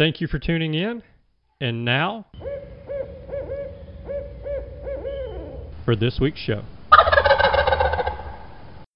Thank you for tuning in. And now, for this week's show.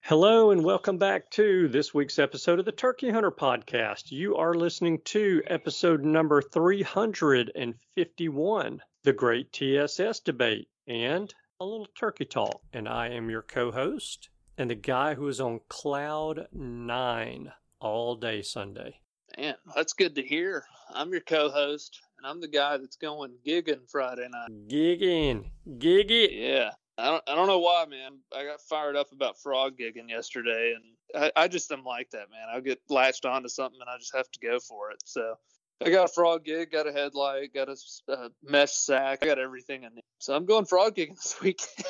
Hello, and welcome back to this week's episode of the Turkey Hunter Podcast. You are listening to episode number 351 The Great TSS Debate and a little turkey talk. And I am your co host and the guy who is on cloud nine all day Sunday. Man, that's good to hear. I'm your co-host, and I'm the guy that's going gigging Friday night. Gigging, gig it. Yeah, I don't, I don't know why, man. I got fired up about frog gigging yesterday, and I, I just am like that, man. I'll get latched onto something, and I just have to go for it. So I got a frog gig, got a headlight, got a, uh, mesh sack, I got everything I need. So I'm going frog gigging this weekend.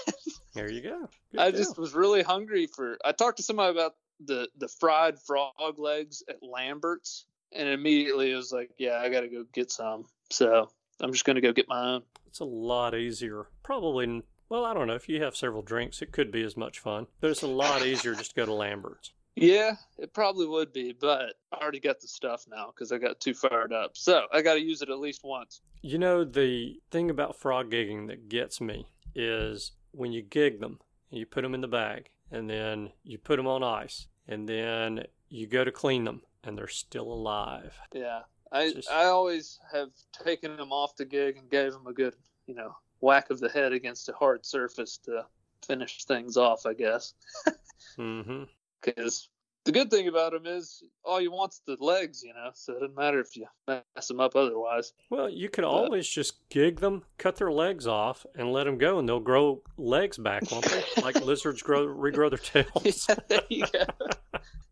There you go. Good I deal. just was really hungry for. I talked to somebody about the the fried frog legs at Lambert's, and immediately it was like, yeah, I got to go get some. So I'm just gonna go get my own. It's a lot easier. Probably, well, I don't know. If you have several drinks, it could be as much fun. But it's a lot easier just to go to Lambert's. Yeah, it probably would be, but I already got the stuff now because I got too fired up. So I got to use it at least once. You know, the thing about frog gigging that gets me is when you gig them, and you put them in the bag, and then you put them on ice, and then you go to clean them, and they're still alive. Yeah, I Just- I always have taken them off the gig and gave them a good, you know, whack of the head against a hard surface to finish things off. I guess. Mm-hmm. because the good thing about them is all you want's the legs, you know. So it doesn't matter if you mess them up otherwise. Well, you could always just gig them, cut their legs off, and let them go, and they'll grow legs back, won't they? like lizards grow, regrow their tails. yeah, there you go.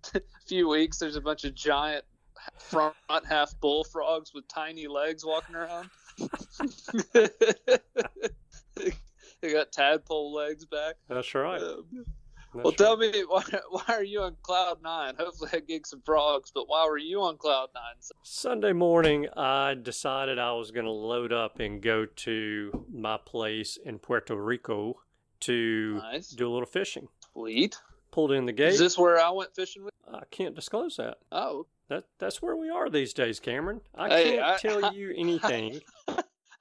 few weeks, there's a bunch of giant front half bullfrogs with tiny legs walking around. they got tadpole legs back. That's right. Um, That's well, right. tell me why, why are you on cloud nine? Hopefully, I gig some frogs. But why were you on cloud nine? Sunday morning, I decided I was going to load up and go to my place in Puerto Rico to Nice, do a little fishing. sweet. Pulled in the gate. Is this where I went fishing with? I can't disclose that. Oh, that that's where we are these days, Cameron. I Hey, can't I- tell you anything.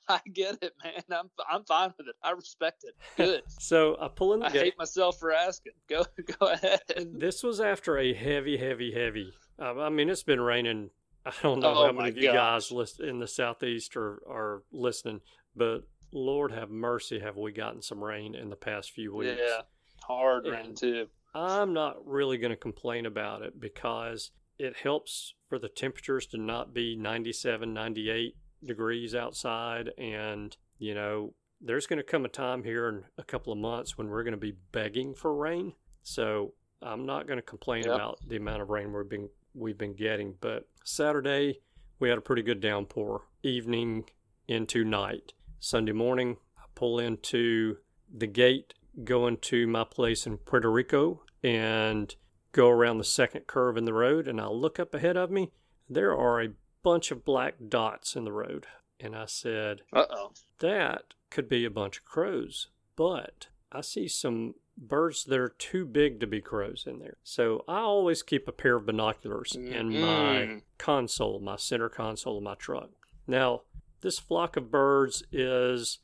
I get it, man. I'm I'm fine with it. I respect it. Good. so I pull in the gate. I gate. hate myself for asking. Go go ahead. This was after a heavy, heavy, heavy. Um, I mean, it's been raining. I don't know Oh how many of you guys list, in the southeast are, are listening, but Lord have mercy, have we gotten some rain in the past few weeks? Yeah. Hard And- rain too. I'm not really going to complain about it because it helps for the temperatures to not be 97, 98 degrees outside. And, you know, there's going to come a time here in a couple of months when we're going to be begging for rain. So I'm not going to complain Yep. about the amount of rain we've been, we've been getting. But Saturday, we had a pretty good downpour, evening into night. Sunday morning, I pull into the gate going to my place in Puerto Rico and go around the second curve in the road and I look up ahead of me. There are a bunch of black dots in the road. And I said, Uh oh. that could be a bunch of crows, but I see some birds that are too big to be crows in there. So I always keep a pair of binoculars in my console, my center console of my truck. Now, this flock of birds is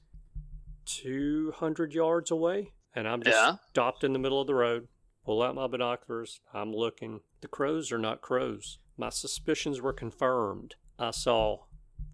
200 yards away, and I'm just Yeah. stopped in the middle of the road, pull out my binoculars, I'm looking. The crows are not crows. My suspicions were confirmed. I saw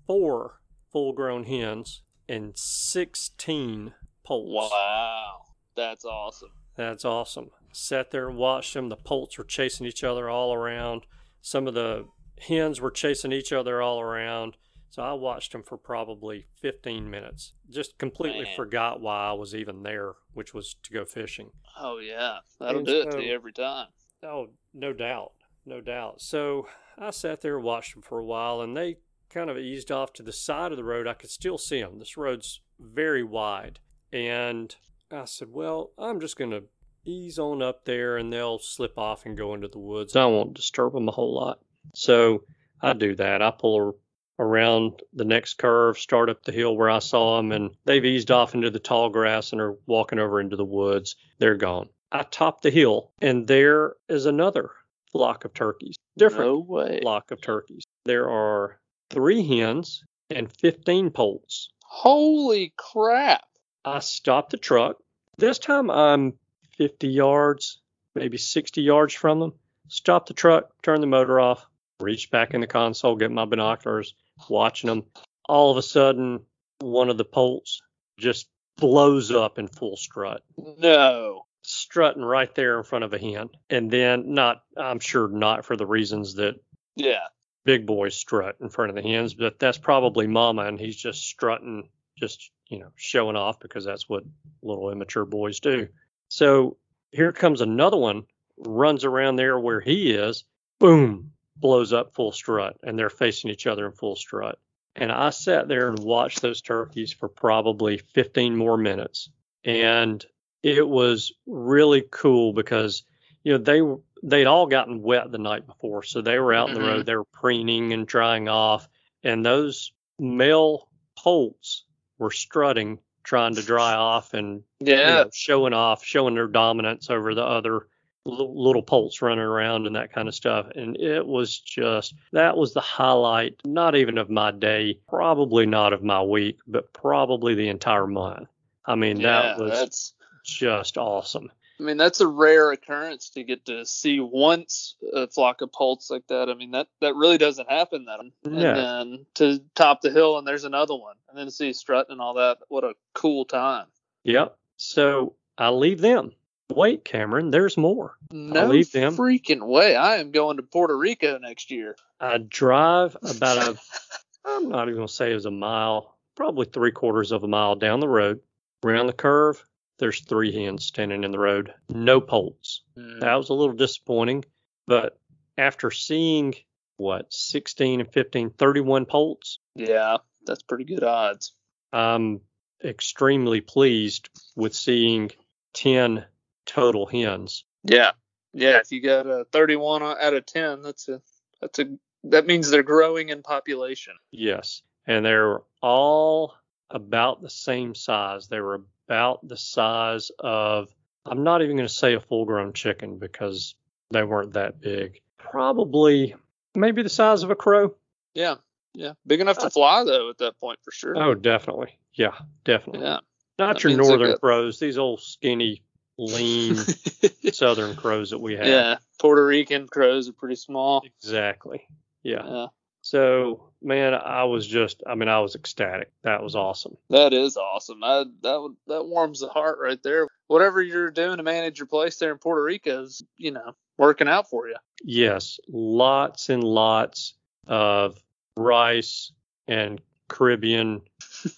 four full grown hens and 16 poults. Wow. That's awesome. That's awesome. Sat there and watched them. The poults were chasing each other all around. Some of the hens were chasing each other all around. So I watched them for probably 15 minutes. Just completely Man. forgot why I was even there, which was to go fishing. Oh yeah. That'll And do it so- to you every time. Oh, no doubt. No doubt. So I sat there and watched them for a while, and they kind of eased off to the side of the road. I could still see them. This road's very wide. And I said, Well, I'm just going to ease on up there, and they'll slip off and go into the woods. I won't disturb them a whole lot. So I do that. I pull around the next curve, start up the hill where I saw them, and they've eased off into the tall grass and are walking over into the woods. They're gone. I top the hill, and there is another flock of turkeys. Different No flock of turkeys. There are three hens and 15 poults. Holy crap. I stop the truck. This time I'm 50 yards, maybe 60 yards from them. Stop the truck, turn the motor off, reach back in the console, get my binoculars, watching them. All of a sudden, one of the poults just blows up in full strut, No. strutting right there in front of a hen. And then, not, I'm sure not for the reasons that Yeah. big boys strut in front of the hens, but that's probably mama, and he's just strutting, just you know, showing off because that's what little immature boys do. So here comes another one, runs around there where he is, boom, blows up full strut, and they're facing each other in full strut. And I sat there and watched those turkeys for probably 15 more minutes, and it was really cool because you know they were they'd all gotten wet the night before, so they were out in the Mhm. road. They were preening and drying off, and those male poults were strutting, trying to dry off and you Yeah. know, showing off, showing their dominance over the other little poults running around and that kind of stuff. And it was just that was the highlight, not even of my day, probably not of my week, but probably the entire month. I mean, yeah, that was that's just awesome. I mean, that's a rare occurrence to get to see once a flock of poults like that. I mean, that that really doesn't happen that. And No. then to top the hill and there's another one, and then to see strutting and all that. What a cool time. Yep. So I leave them. Wait, Cameron, there's more. No leave them. freaking way. I am going to Puerto Rico next year. I drive about a, I'm not even going to say it was a mile, probably three quarters of a mile down the road. Around the curve, there's three hens standing in the road, no poults. Mm. That was a little disappointing, but after seeing what, 16 and 15, 31 poults, Yeah, that's pretty good odds. I'm extremely pleased with seeing 10 total hens. Yeah, yeah. If you got a 31 out of 10, that's a that's a that means they're growing in population. Yes. And they're all about the same size. They were about the size of, I'm not even going to say a full grown chicken because they weren't that big. Probably maybe the size of a crow. Yeah, yeah, big enough to uh, fly though at that point for sure. Oh, definitely. Yeah, definitely. yeah. Not that your northern crows, these old skinny, lean southern crows that we have. yeah, Puerto Rican crows are pretty small. Exactly. Yeah. Yeah, So, man, I was just, I mean, I was ecstatic. That was awesome. that is awesome. I, that that warms the heart right there. Whatever you're doing to manage your place there in Puerto Rico is, you know, working out for you. Yes, lots and lots of rice and Caribbean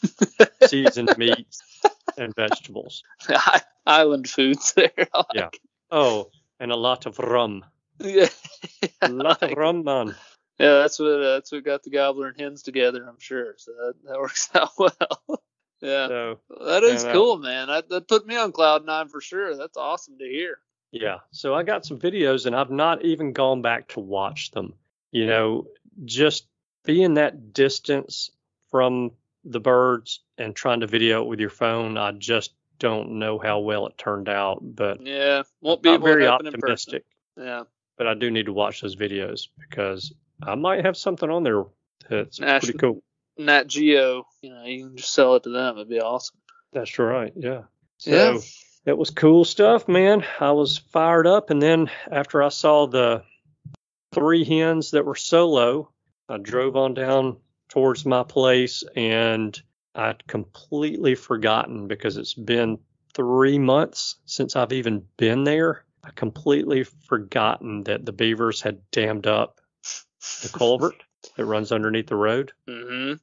seasoned meats and vegetables. Island foods there. Like Yeah. Oh, and a lot of rum. Yeah. A lot of rum, man. Yeah, that's what uh, that's what got the gobbler and hens together. I'm sure, so that, that works out well. yeah, So, that is and, uh, cool, man. That, that put me on cloud nine for sure. That's awesome to hear. yeah. So I got some videos and I've not even gone back to watch them. You know, just being that distance from the birds and trying to video it with your phone, I just don't know how well it turned out, but Yeah, won't be very happen in person. optimistic. Yeah, But I do need to watch those videos because I might have something on there that's Nash- pretty cool. Nat Geo, you know, you can just sell it to them. It'd be awesome. That's right. Yeah. So Yeah. it was cool stuff, man. I was fired up. And then after I saw the three hens that were solo, I drove on down towards my place and I'd completely forgotten because it's been three months since I've even been there. I completely forgotten that the beavers had dammed up the culvert that runs underneath the road hmm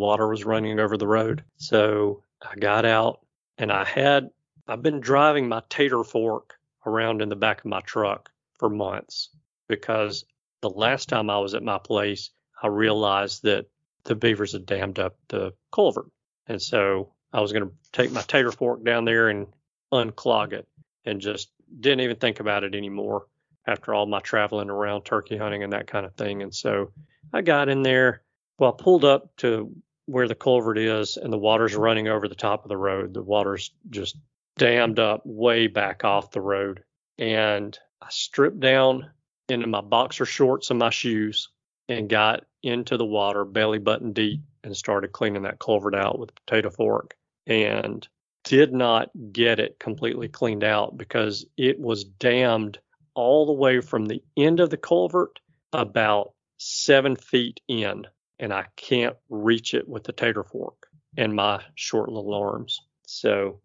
water was running over the road. So I got out and I had, I've been driving my tater fork around in the back of my truck for months because the last time I was at my place, I realized that the beavers had dammed up the culvert. And so I was going to take my tater fork down there and unclog it and just didn't even think about it anymore after all my traveling around turkey hunting and that kind of thing. And so I got in there. Well, I pulled up to where the culvert is and the water's running over the top of the road. The water's just dammed up way back off the road. And I stripped down into my boxer shorts and my shoes and got into the water belly button deep and started cleaning that culvert out with a potato fork and did not get it completely cleaned out because it was dammed all the way from the end of the culvert about seven feet in and I can't reach it with the tater fork and my short little arms. So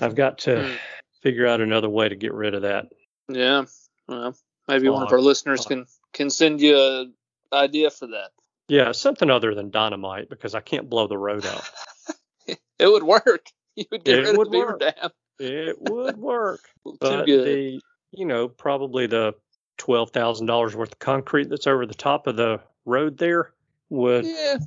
I've got to Hmm. figure out another way to get rid of that. Yeah. Well, maybe one of our listeners can can send you a idea for that. Yeah, something other than dynamite because I can't blow the road out. It would work. You would get It rid would of the beaver dam. It would work, but good. the you know probably the twelve thousand dollars worth of concrete that's over the top of the road there would yeah.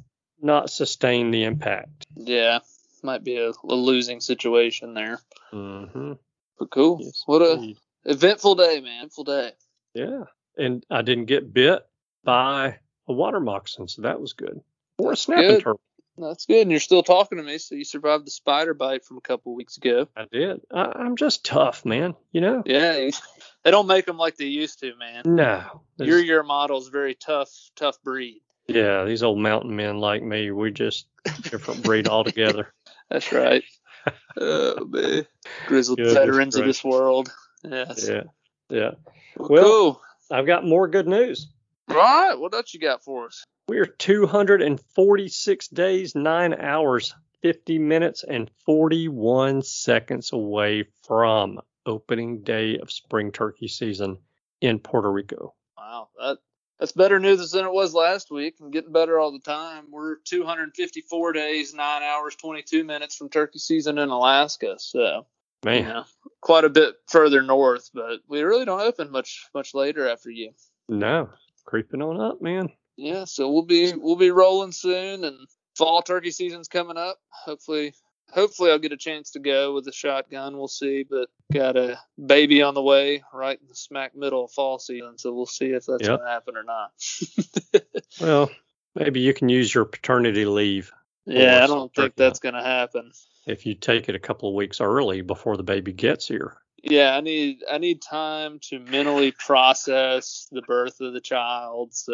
not sustain the impact. Yeah. Might be a, a losing situation there. Mm-hmm. But cool. Yes, what a indeed. eventful day, man. Eventful day. Yeah, and I didn't get bit by a water moccasin, so that was good. Or a snapping good. turtle. That's good. And you're still talking to me, so you survived the spider bite from a couple weeks ago. I did. I, I'm just tough, man. You know. Yeah. They don't make them like they used to, man. No. Your your model's very tough, tough breed. Yeah, these old mountain men like me, we just different breed altogether. That's right. oh man, grizzled veterans of this world. Yes. Yeah, yeah. Well, Well- cool. I've got more good news. All right. What else you got for us? We are 246 days, 9 hours, 50 minutes, and 41 seconds away from opening day of spring turkey season in Puerto Rico. Wow, that that's better news than it was last week, and getting better all the time. We're 254 days, nine hours, 22 minutes from turkey season in Alaska, so you Man, know, quite a bit further north. But we really don't open much much later after you. no, creeping on up, man. Yeah, so we'll be we'll be rolling soon, and fall turkey season's coming up. Hopefully, hopefully I'll get a chance to go with a shotgun. We'll see, but got a baby on the way right in the smack middle of fall season, so we'll see if that's Yep. gonna happen or not. Well, maybe you can use your paternity leave yeah, I don't think that's gonna happen. if you take it a couple of weeks early before the baby gets here. Yeah, I need I need time to mentally process the birth of the child. So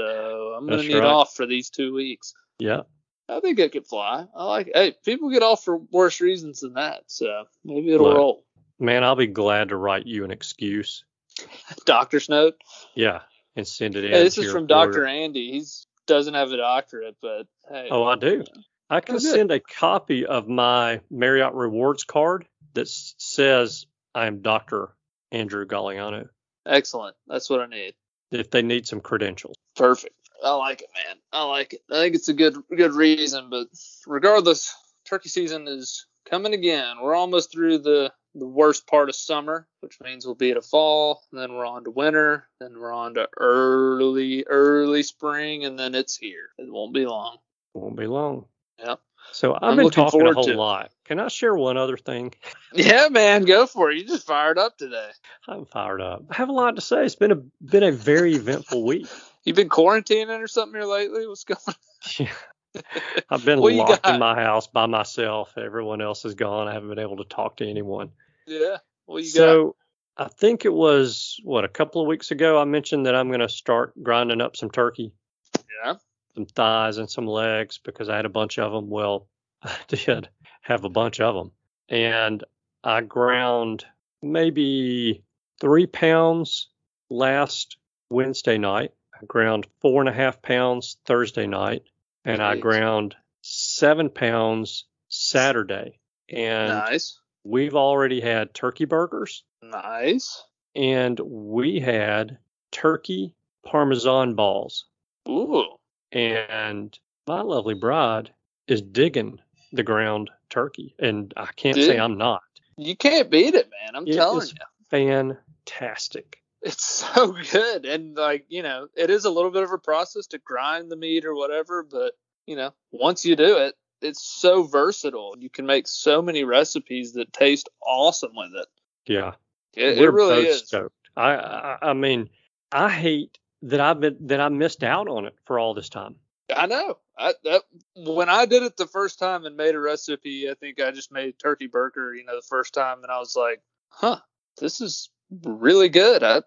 I'm gonna That's need right. off for these two weeks. Yeah. I think I could fly. I like. Hey, people get off for worse reasons than that. So maybe it'll Look. roll. Man, I'll be glad to write you an excuse. Doctor's note. Yeah. And send it in. Hey, this is from. Doctor Andy. He's doesn't have a doctorate, but hey. Oh, I do. I can Oh, send a copy of my Marriott Rewards card that says I'm Dr. Andrew Galliano Excellent. That's what I need. if they need some credentials. Perfect. I like it, man. I like it. I think it's a good good reason, but regardless, turkey season is coming again. We're almost through the the worst part of summer, which means we'll be at a fall, and then we're on to winter, then we're on to early early spring, and then it's here. It won't be long. Won't be long. Yep. So I've I'm been talking a whole to lot. Can I share one other thing? Yeah, man, go for it. You just fired up today. I'm fired up. I have a lot to say. It's been a been a very eventful week. You've been quarantining or something here lately? What's going on? I've been locked got? in my house by myself. Everyone else is gone. I haven't been able to talk to anyone. Yeah. What you got? so I think it was what a couple of weeks ago I mentioned that I'm going to start grinding up some turkey, Yeah. Some thighs and some legs because I had a bunch of them. Well, I did have a bunch of them, and I ground maybe three pounds last Wednesday night. I ground four and a half pounds Thursday night, and I ground seven pounds Saturday. And Nice. we've already had turkey burgers Nice. and we had turkey parmesan balls. Ooh. And my lovely bride is digging the ground turkey. And I can't say I'm not. You can't beat it, man. I'm It telling you. fantastic. It's so good. And like, you know, it is a little bit of a process to grind the meat or whatever, but you know, once you do it, it's so versatile. You can make so many recipes that taste awesome with it. Yeah. It, it really is. stoked. I, I I mean, I hate that I've been that I missed out on it for all this time. I know. I that when I did it the first time and made a recipe, I think I just made turkey burger, you know, the first time and I was like, "Huh, this is really good." I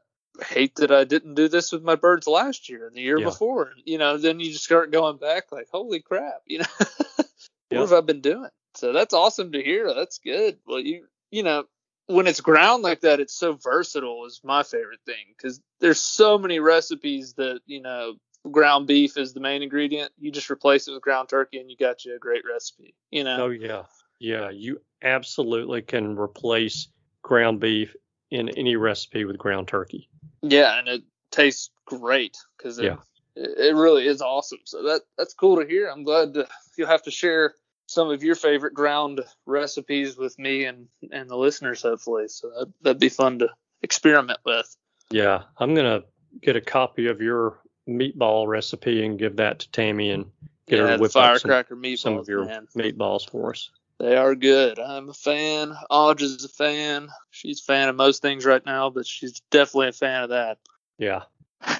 hate that I didn't do this with my birds last year and the year Yeah. before. You know, then you just start going back like, "Holy crap," you know. Yeah. what have I been doing? So that's awesome to hear. That's good. Well, you you know, when it's ground like that, it's so versatile is my favorite thing because there's so many recipes that you know ground beef is the main ingredient. You just replace it with ground turkey and you got you a great recipe. You know, Oh yeah, yeah. You absolutely can replace ground beef in any recipe with ground turkey. yeah, and it tastes great because it, Yeah. it really is awesome. So that that's cool to hear. I'm glad to, you'll have to share some of your favorite ground recipes with me and and the listeners hopefully. So that, that'd be fun to experiment with. Yeah, I'm gonna get a copy of your meatball recipe and give that to Tammy and get her yeah, the whip up some, firecracker meatballs, some of your man. meatballs for us. They are good. I'm a fan. Audrey is a fan. She's a fan of most things right now, but she's definitely a fan of that. Yeah.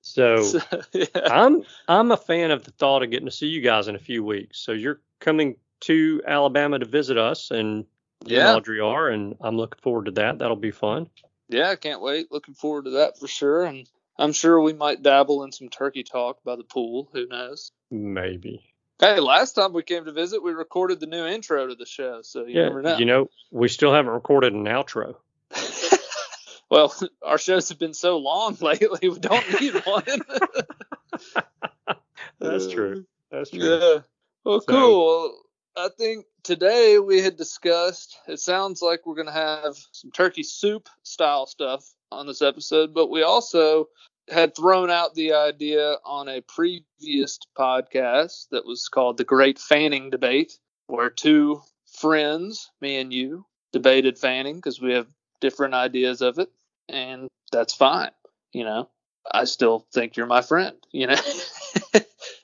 So So, yeah. I'm I'm a fan of the thought of getting to see you guys in a few weeks. So you're coming to Alabama to visit us, and Yeah. Audrey are, and I'm looking forward to that. That'll be fun. yeah, I can't wait. Looking forward to that for sure. And I'm sure we might dabble in some turkey talk by the pool. Who knows? Maybe. Hey, last time we came to visit, we recorded the new intro to the show, so you yeah. never know. You know, we still haven't recorded an outro. well, our shows have been so long lately, we don't need one. That's true. That's true. Yeah. Well, So- cool. I think today we had discussed. It sounds like we're gonna have some turkey soup style stuff on this episode, but we also had thrown out the idea on a previous podcast that was called the Great Fanning Debate, where two friends, me and you, debated fanning because we have different ideas of it, and that's fine. You know, I still think you're my friend. You know,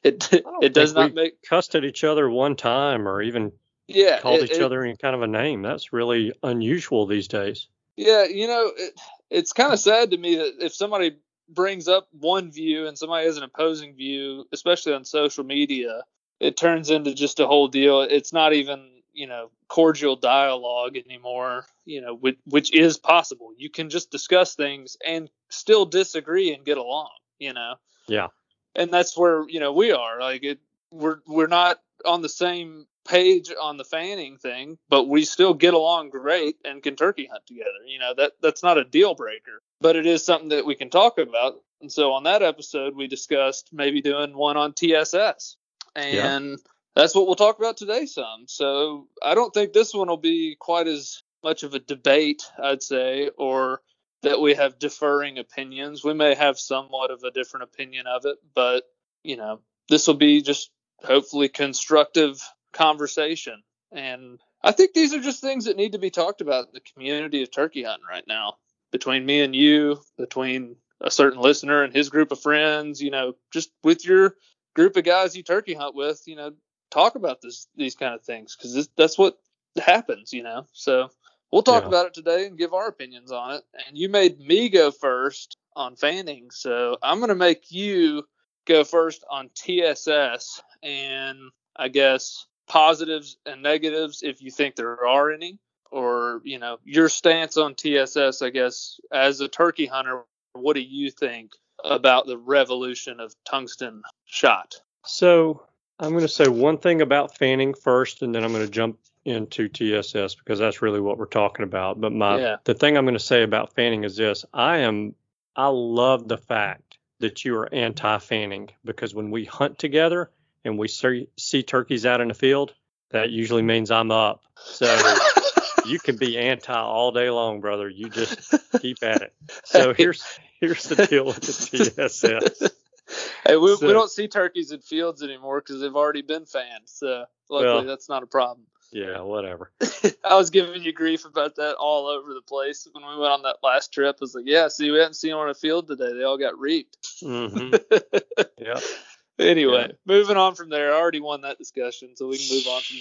it it does not make Cussed at each other one time, or even yeah called it- each it- other any kind of a name. That's really unusual these days. Yeah, you know, it, it's kind of sad to me that if somebody brings up one view and somebody has an opposing view, especially on social media, it turns into just a whole deal. It's not even, you know, cordial dialogue anymore, you know, which, which is possible. You can just discuss things and still disagree and get along, you know. Yeah. And that's where, you know, we are. Like it we're we're not on the same page on the fanning thing, but we still get along great and can turkey hunt together. You know, that that's not a deal breaker, but it is something that we can talk about. And so on that episode we discussed maybe doing one on TSS. And yeah. that's what we'll talk about today some. So I don't think this one will be quite as much of a debate, I'd say, or that we have differing opinions. We may have somewhat of a different opinion of it, but you know, this will be just hopefully constructive conversation. And I think these are just things that need to be talked about in the community of turkey hunting right now. Between me and you, between a certain listener and his group of friends, you know, just with your group of guys you turkey hunt with, you know, talk about this these kind of things because that's what happens, you know. So we'll talk yeah. about it today and give our opinions on it. And you made me go first on fanning, so I'm going to make you go first on TSS and I guess positives and negatives if you think there are any, or you know your stance on TSS. I guess as a turkey hunter, what do you think about the revolution of tungsten shot? So I'm going to say one thing about fanning first, and then I'm going to jump into TSS because that's really what we're talking about. But my yeah. the thing I'm going to say about fanning is this: I am I love the fact that you are anti-fanning because when we hunt together and we see, see turkeys out in the field, that usually means I'm up. So you can be anti all day long, brother. You just keep at it. So here's here's the deal with the TSS. Hey, we, so, we don't see turkeys in fields anymore because they've already been fanned. So luckily, well, that's not a problem. Yeah, whatever. I was giving you grief about that all over the place when we went on that last trip. I was like, yeah, see, we hadn't seen them on a field today. They all got reaped. Mm-hmm. yeah. Anyway, yeah. moving on from there. I already won that discussion, so we can move on from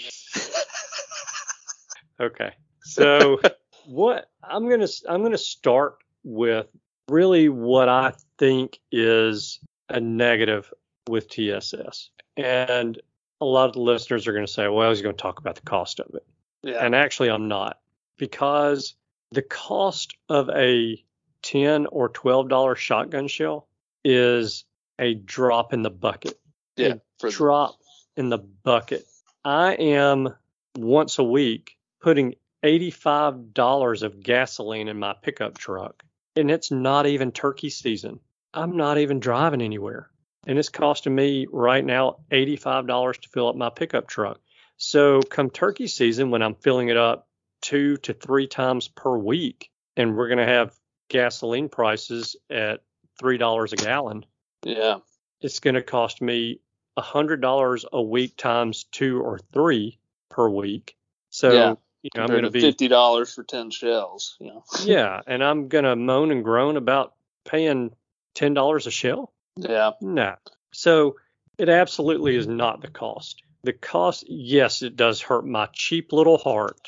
there. okay. So what I'm gonna I'm gonna start with really what I think is a negative with TSS, and a lot of the listeners are going to say, well, he's going to talk about the cost of it. Yeah. And actually, I'm not because the cost of a 10 or 12 dollar shotgun shell is a drop in the bucket. Yeah, a drop in the bucket. I am once a week putting $85 of gasoline in my pickup truck, and it's not even turkey season. I'm not even driving anywhere and it's costing me right now $85 to fill up my pickup truck. So come turkey season, when I'm filling it up two to three times per week, and we're going to have gasoline prices at three dollars a gallon. Yeah, it's going to cost me a hundred dollars a week times two or three per week. So yeah. You know, I'm going to be fifty dollars for ten shells. You know. yeah, and I'm going to moan and groan about paying ten dollars a shell. Yeah. No. So it absolutely is not the cost. The cost, yes, it does hurt my cheap little heart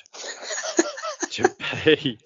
to pay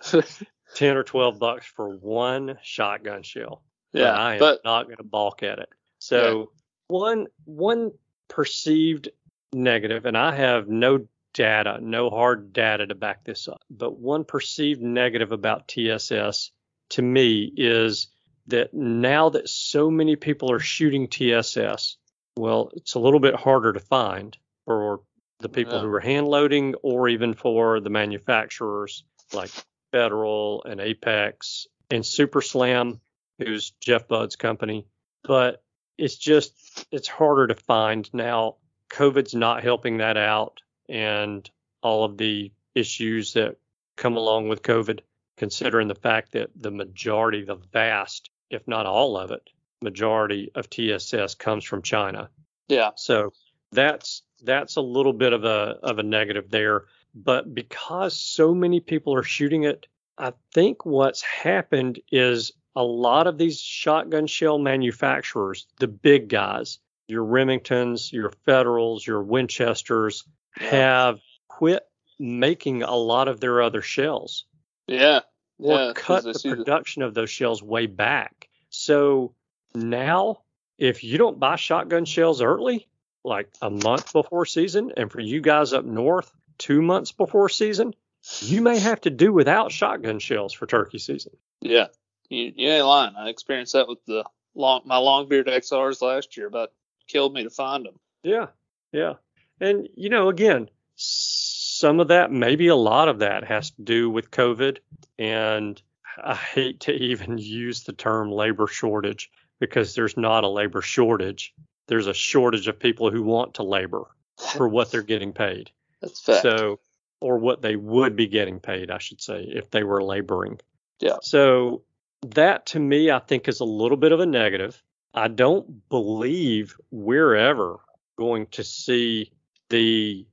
10 or 12 bucks for one shotgun shell. Yeah. But I am but, not going to balk at it. So yeah. one one perceived negative, and I have no data, no hard data to back this up, but one perceived negative about TSS to me is that now that so many people are shooting TSS, well, it's a little bit harder to find for the people yeah. who are hand loading or even for the manufacturers like Federal and Apex and Super Slam, who's Jeff Budd's company. But it's just, it's harder to find now. COVID's not helping that out and all of the issues that come along with COVID, considering the fact that the majority, the vast if not all of it, majority of TSS comes from China. Yeah. So that's that's a little bit of a of a negative there. But because so many people are shooting it, I think what's happened is a lot of these shotgun shell manufacturers, the big guys, your Remingtons, your Federals, your Winchesters, have quit making a lot of their other shells. Yeah or yeah, cut the production of those shells way back. So now, if you don't buy shotgun shells early, like a month before season, and for you guys up north, two months before season, you may have to do without shotgun shells for turkey season. Yeah, you, you ain't lying. I experienced that with the long my long beard XRs last year. About killed me to find them. Yeah, yeah, and you know, again, some of that, maybe a lot of that, has to do with COVID, and I hate to even use the term labor shortage because there's not a labor shortage. There's a shortage of people who want to labor for what they're getting paid. That's fact. So, or what they would be getting paid, I should say, if they were laboring. Yeah. So that to me, I think is a little bit of a negative. I don't believe we're ever going to see the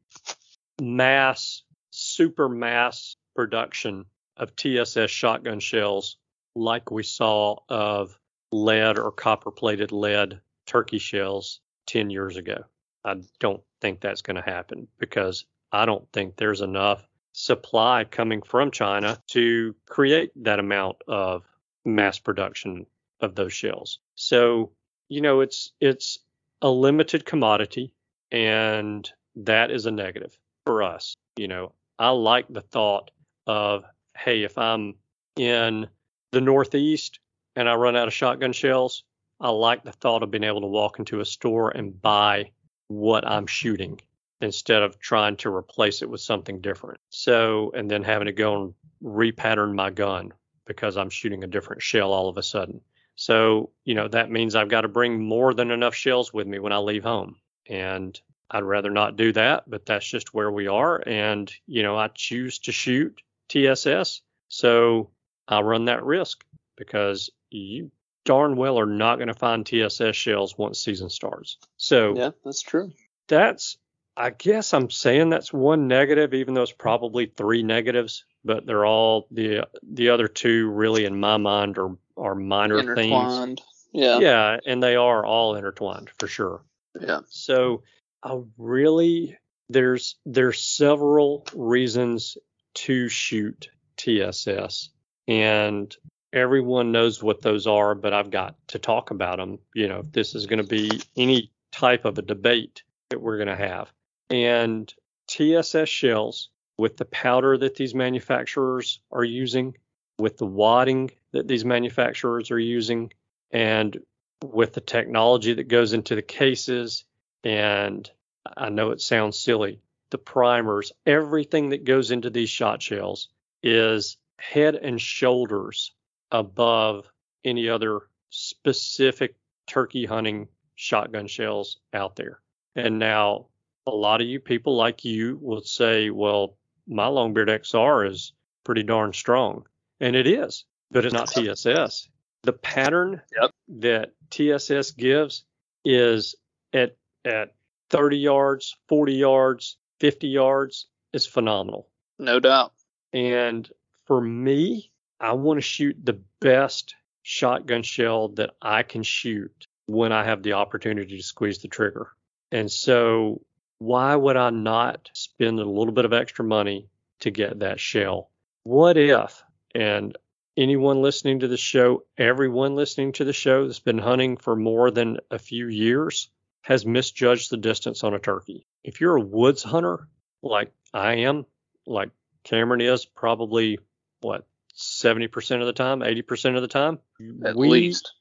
mass, super mass production of TSS shotgun shells like we saw of lead or copper plated lead turkey shells 10 years ago. I don't think that's going to happen because I don't think there's enough supply coming from China to create that amount of mass production of those shells. So, you know, it's it's a limited commodity and that is a negative for us. You know, I like the thought of hey, if I'm in the Northeast and I run out of shotgun shells, I like the thought of being able to walk into a store and buy what I'm shooting instead of trying to replace it with something different. So, and then having to go and repattern my gun because I'm shooting a different shell all of a sudden. So, you know, that means I've got to bring more than enough shells with me when I leave home. And I'd rather not do that, but that's just where we are. And, you know, I choose to shoot TSS. So I run that risk because you darn well are not going to find TSS shells once season starts. So yeah, that's true. That's I guess I'm saying that's one negative, even though it's probably three negatives, but they're all the the other two really in my mind are are minor things. Yeah. Yeah, and they are all intertwined for sure. Yeah. So I really there's there's several reasons to shoot TSS and everyone knows what those are, but I've got to talk about them. You know, if this is going to be any type of a debate that we're going to have. And TSS shells with the powder that these manufacturers are using, with the wadding that these manufacturers are using, and with the technology that goes into the cases, and I know it sounds silly, the primers, everything that goes into these shot shells is head and shoulders above any other specific turkey hunting shotgun shells out there. And now a lot of you people like you will say, well, my Longbeard XR is pretty darn strong. And it is, but it's not TSS. The pattern yep. that TSS gives is at at 30 yards, 40 yards, 50 yards is phenomenal. No doubt. And for me, I want to shoot the best shotgun shell that I can shoot when I have the opportunity to squeeze the trigger. And so, why would I not spend a little bit of extra money to get that shell? What if, and anyone listening to the show, everyone listening to the show that's been hunting for more than a few years has misjudged the distance on a turkey. If you're a woods hunter, like I am, like Cameron is, probably what 70% of the time, 80% of the time, at we, least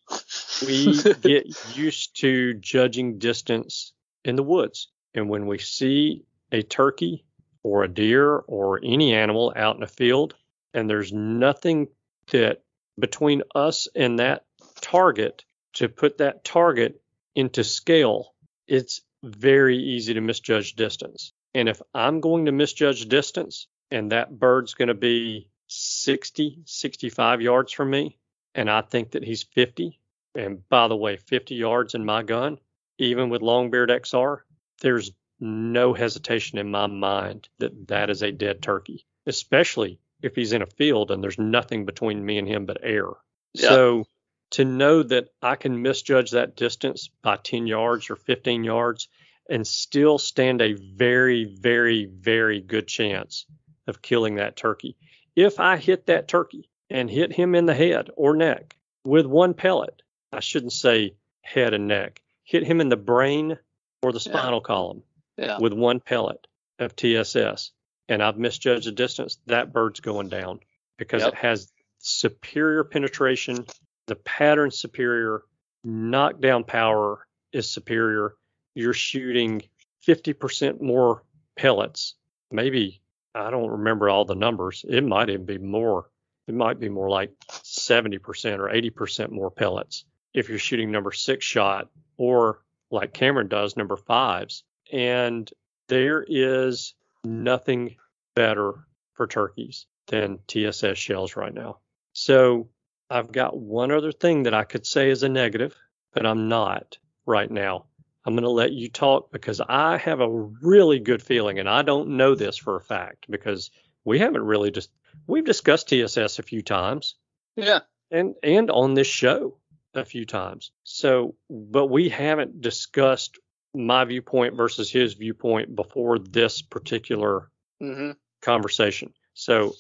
we get used to judging distance in the woods. And when we see a turkey or a deer or any animal out in a field, and there's nothing that between us and that target to put that target into scale, it's very easy to misjudge distance. And if I'm going to misjudge distance and that bird's going to be 60, 65 yards from me, and I think that he's 50, and by the way, 50 yards in my gun, even with Longbeard XR, there's no hesitation in my mind that that is a dead turkey, especially if he's in a field and there's nothing between me and him but air. Yeah. So to know that I can misjudge that distance by 10 yards or 15 yards and still stand a very, very, very good chance of killing that turkey. If I hit that turkey and hit him in the head or neck with one pellet, I shouldn't say head and neck, hit him in the brain or the spinal yeah. column yeah. with one pellet of TSS, and I've misjudged the distance, that bird's going down because Yep. it has superior penetration, the pattern's superior, knockdown power is superior. You're shooting 50% more pellets. Maybe I don't remember all the numbers. It might even be more. It might be more like 70% or 80% more pellets if you're shooting number six shot or like Cameron does, number fives. And there is nothing better for turkeys than TSS shells right now. So I've got one other thing that I could say is a negative, but I'm not right now. I'm going to let you talk because I have a really good feeling, and I don't know this for a fact because we haven't really just we've discussed TSS a few times Yeah. and and on this show a few times. So, but we haven't discussed my viewpoint versus his viewpoint before this particular hmm conversation. So,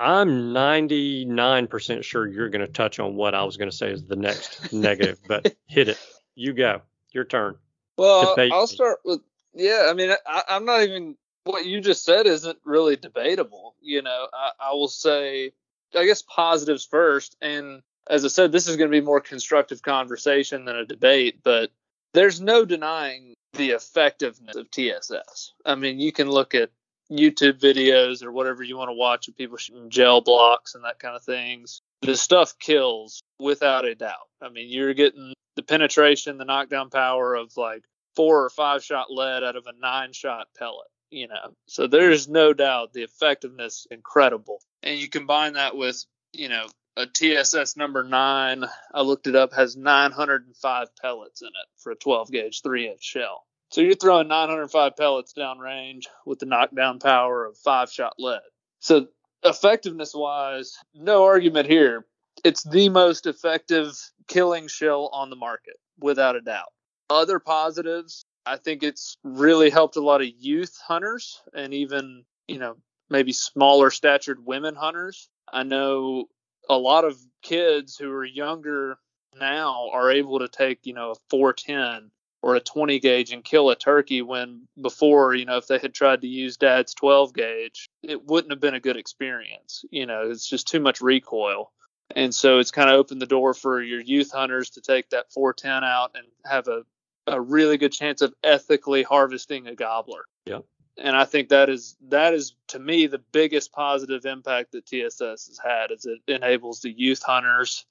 I'm 99% sure you're going to touch on what I was going to say is the next negative, but hit it. You go. Your turn. Well, Debate I'll me. start with yeah. I mean, I, I'm not even what you just said isn't really debatable. You know, I, I will say, I guess positives first. And as I said, this is going to be more constructive conversation than a debate. But there's no denying the effectiveness of TSS. I mean, you can look at YouTube videos or whatever you want to watch of people shooting gel blocks and that kind of things. The stuff kills without a doubt. I mean, you're getting the penetration, the knockdown power of like four or five shot lead out of a nine shot pellet. You know, so there's no doubt the effectiveness incredible. And you combine that with, you know, a TSS number nine, I looked it up, has 905 pellets in it for a 12 gauge three inch shell. So you're throwing 905 pellets downrange with the knockdown power of five shot lead. So effectiveness wise, no argument here. It's the most effective killing shell on the market, without a doubt. Other positives, I think it's really helped a lot of youth hunters and even, you know, maybe smaller statured women hunters. I know a lot of kids who are younger now are able to take, you know, a 410 or a 20 gauge and kill a turkey when before, you know, if they had tried to use dad's 12 gauge, it wouldn't have been a good experience. You know, it's just too much recoil. And so it's kind of opened the door for your youth hunters to take that 410 out and have a, a really good chance of ethically harvesting a gobbler. yeah And I think that is that is to me the biggest positive impact that TSS has had is it enables the youth hunters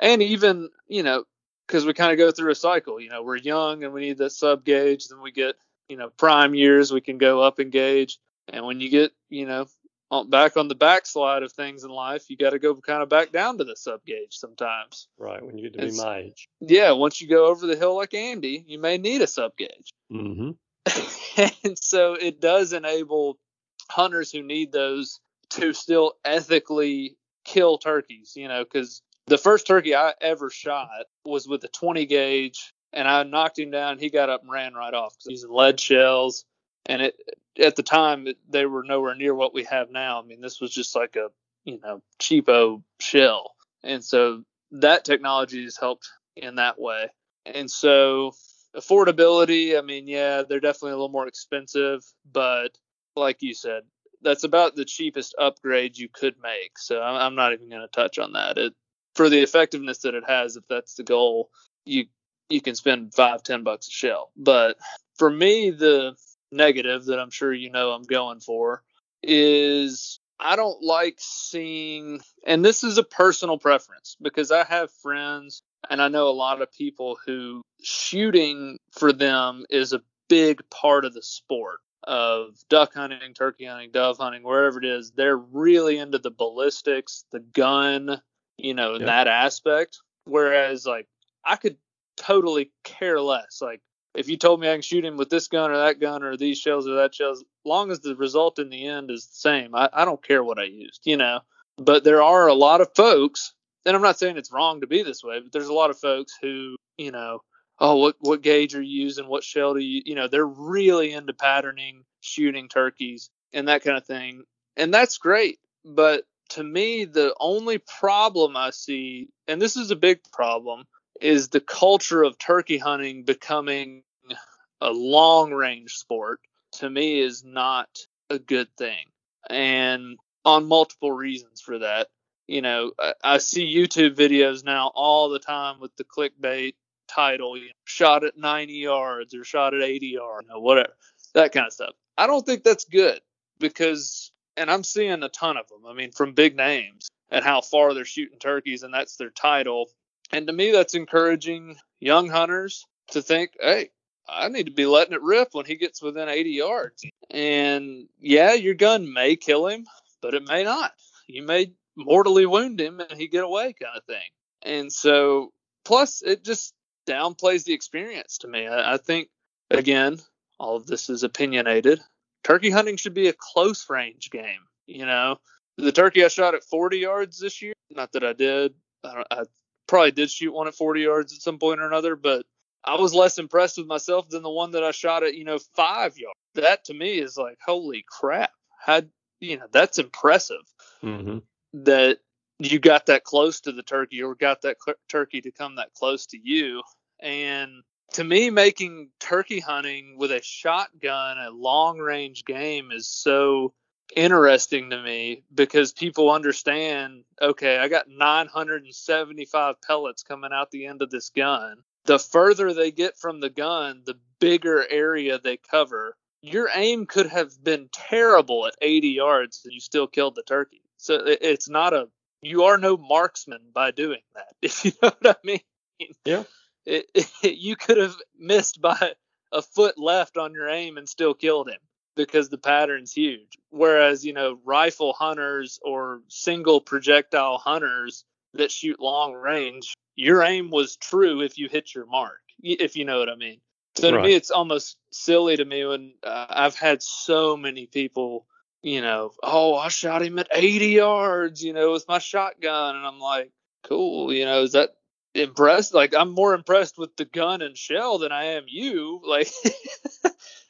and even, you know, because we kind of go through a cycle. You know, we're young and we need that sub gauge. Then we get, you know, prime years, we can go up in gauge. And when you get, you know, on, back on the backslide of things in life, you got to go kind of back down to the sub gauge sometimes. Right. When you get to be my age. Yeah, once you go over the hill like Andy, you may need a sub gauge. Mm-hmm. and so it does enable hunters who need those to still ethically kill turkeys, you know, because the first turkey I ever shot was with a 20 gauge, and I knocked him down. He got up and ran right off 'cause he's using lead shells, and it at the time they were nowhere near what we have now. I mean, this was just like a you know cheapo shell, and so that technology has helped in that way. And so affordability, I mean, yeah, they're definitely a little more expensive, but like you said, that's about the cheapest upgrade you could make. So I'm, I'm not even going to touch on that. It for the effectiveness that it has, if that's the goal, you you can spend five, ten bucks a shell. But for me, the negative that I'm sure you know I'm going for is I don't like seeing, and this is a personal preference because I have friends and I know a lot of people who shooting for them is a big part of the sport of duck hunting, turkey hunting, dove hunting, wherever it is. They're really into the ballistics, the gun, you know, in that aspect. Whereas, like, I could totally care less. Like, if you told me I can shoot him with this gun or that gun or these shells or that shells, long as the result in the end is the same, I, I don't care what I used, you know. But there are a lot of folks, and I'm not saying it's wrong to be this way, but there's a lot of folks who, you know, oh, what what gauge are you using? What shell do you, you know, they're really into patterning, shooting turkeys, and that kind of thing, and that's great. But to me, the only problem I see, and this is a big problem, is the culture of turkey hunting becoming a long range sport. To me, is not a good thing. And on multiple reasons for that. You know, I, I see YouTube videos now all the time with the clickbait title, you know, shot at 90 yards or shot at 80 yards, you know, whatever, that kind of stuff. I don't think that's good because, and I'm seeing a ton of them. I mean, from big names and how far they're shooting turkeys, and that's their title. And to me, that's encouraging young hunters to think, hey, I need to be letting it rip when he gets within 80 yards. And yeah, your gun may kill him, but it may not. You may mortally wound him and he get away, kind of thing. And so, plus, it just downplays the experience to me. I, I think, again, all of this is opinionated. Turkey hunting should be a close range game. You know, the turkey I shot at 40 yards this year, not that I did, I, I probably did shoot one at 40 yards at some point or another, but I was less impressed with myself than the one that I shot at, you know, five yards. That to me is like, holy crap. How, you know, that's impressive Mm-hmm. that you got that close to the turkey or got that cl- turkey to come that close to you. And to me, making turkey hunting with a shotgun a long range game is so interesting to me because people understand okay, I got 975 pellets coming out the end of this gun. The further they get from the gun, the bigger area they cover. Your aim could have been terrible at 80 yards and you still killed the turkey. So it's not a, you are no marksman by doing that, if you know what I mean. Yeah. It, it, you could have missed by a foot left on your aim and still killed him because the pattern's huge. Whereas, you know, rifle hunters or single projectile hunters that shoot long range, your aim was true if you hit your mark, if you know what I mean. So to Right. me, it's almost silly to me when uh, I've had so many people, you know, oh, I shot him at 80 yards, you know, with my shotgun. And I'm like, cool, you know, is that impressed? Like, I'm more impressed with the gun and shell than I am you. Like,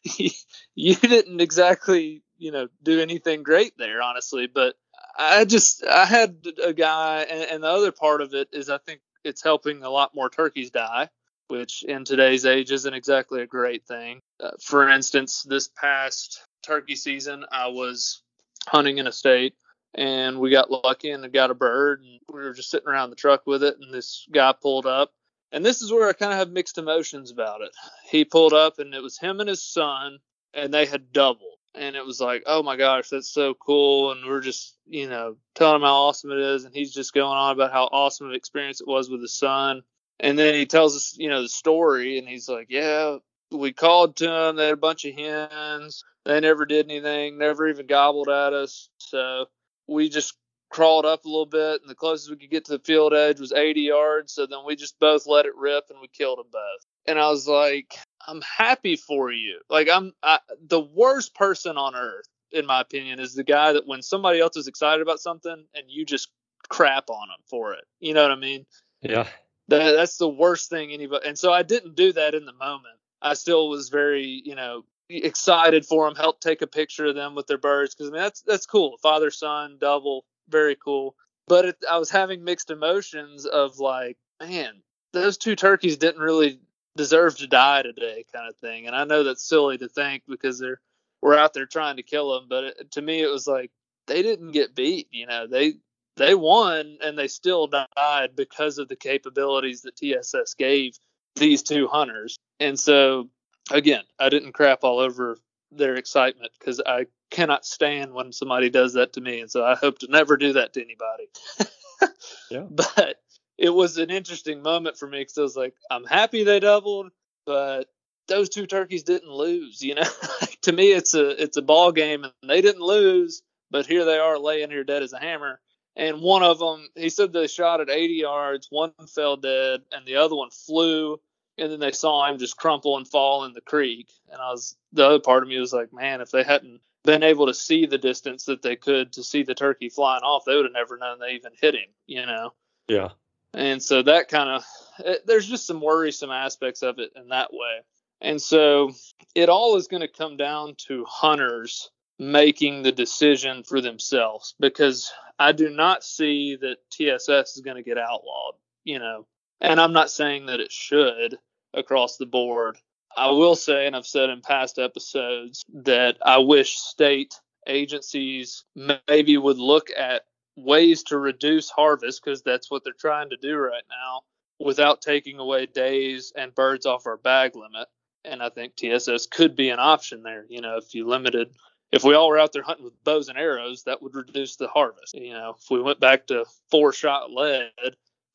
you didn't exactly, you know, do anything great there, honestly. But I just, I had a guy, and, and the other part of it is I think it's helping a lot more turkeys die, which in today's age isn't exactly a great thing. Uh, for instance, this past turkey season, I was hunting in a state and we got lucky and got a bird and we were just sitting around the truck with it and this guy pulled up and this is where I kind of have mixed emotions about it. He pulled up and it was him and his son and they had doubled and it was like, oh my gosh, that's so cool. And we're just, you know, telling him how awesome it is. And he's just going on about how awesome an experience it was with his son. And then he tells us, you know, the story. And he's like, yeah, we called to him. They had a bunch of hens. They never did anything, never even gobbled at us. So we just crawled up a little bit. And the closest we could get to the field edge was 80 yards. So then we just both let it rip and we killed them both. And I was like, I'm happy for you. Like I'm I, the worst person on earth, in my opinion, is the guy that when somebody else is excited about something and you just crap on them for it. You know what I mean? Yeah. That, that's the worst thing anybody. And so I didn't do that in the moment. I still was very, you know, excited for them. Helped take a picture of them with their birds because I mean that's that's cool. Father son double, very cool. But it, I was having mixed emotions of like, man, those two turkeys didn't really deserve to die today, kind of thing. And I know that's silly to think because they're we're out there trying to kill them, but it, to me it was like they didn't get beat. You know, they they won and they still died because of the capabilities that TSS gave these two hunters. And so again, I didn't crap all over their excitement because I cannot stand when somebody does that to me, and so I hope to never do that to anybody. Yeah. But it was an interesting moment for me because I was like, I'm happy they doubled, but those two turkeys didn't lose. You know, to me, it's a it's a ball game, and they didn't lose, but here they are laying here dead as a hammer. And one of them, he said they shot at 80 yards. One fell dead, and the other one flew. And then they saw him just crumple and fall in the creek. And I was the other part of me was like, man, if they hadn't been able to see the distance that they could to see the turkey flying off, they would have never known they even hit him. You know. Yeah. And so that kind of, there's just some worrisome aspects of it in that way. And so it all is going to come down to hunters making the decision for themselves because I do not see that TSS is going to get outlawed, you know. And I'm not saying that it should across the board. I will say, and I've said in past episodes, that I wish state agencies maybe would look at ways to reduce harvest because that's what they're trying to do right now without taking away days and birds off our bag limit. And I think TSS could be an option there. You know, if you limited, if we all were out there hunting with bows and arrows, that would reduce the harvest. You know, if we went back to four shot lead,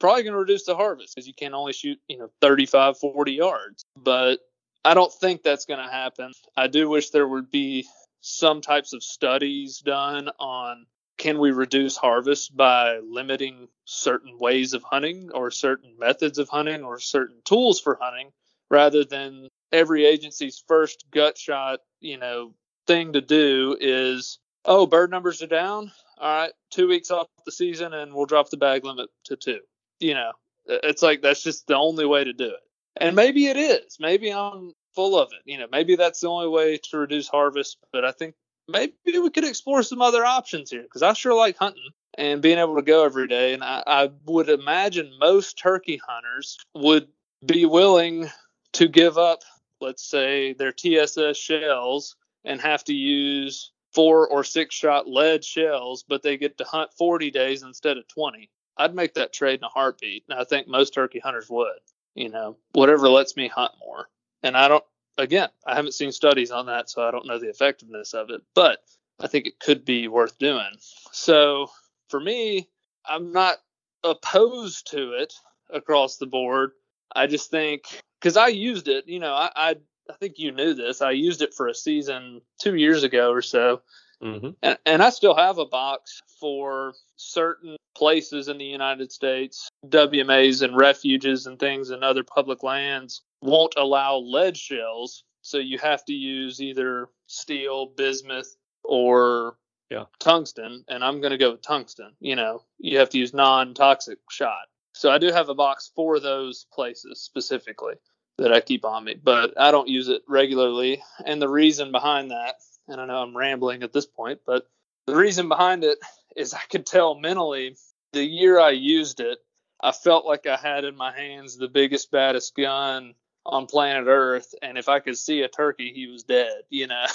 probably going to reduce the harvest because you can only shoot, you know, 35, 40 yards. But I don't think that's going to happen. I do wish there would be some types of studies done on can we reduce harvest by limiting certain ways of hunting or certain methods of hunting or certain tools for hunting rather than every agency's first gut shot, you know, thing to do is, oh, bird numbers are down. All right, two weeks off the season and we'll drop the bag limit to two. You know, it's like that's just the only way to do it. And maybe it is. Maybe I'm full of it. You know, maybe that's the only way to reduce harvest. But I think maybe we could explore some other options here because I sure like hunting and being able to go every day. And I, I would imagine most turkey hunters would be willing to give up, let's say, their TSS shells and have to use four or six shot lead shells, but they get to hunt 40 days instead of 20. I'd make that trade in a heartbeat. And I think most turkey hunters would, you know, whatever lets me hunt more. And I don't, again, I haven't seen studies on that, so I don't know the effectiveness of it, but I think it could be worth doing. So for me, I'm not opposed to it across the board. I just think because I used it, you know, I, I I think you knew this. I used it for a season two years ago or so, Mm-hmm. and, and I still have a box for certain places in the United States, WMAs and refuges and things and other public lands won't allow lead shells. So you have to use either steel, bismuth, or Yeah. tungsten. And I'm going to go with tungsten. You know, you have to use non toxic shot. So I do have a box for those places specifically that I keep on me, but I don't use it regularly. And the reason behind that, and I know I'm rambling at this point, but the reason behind it is I could tell mentally the year I used it, I felt like I had in my hands the biggest, baddest gun on planet Earth. And if I could see a turkey, he was dead, you know?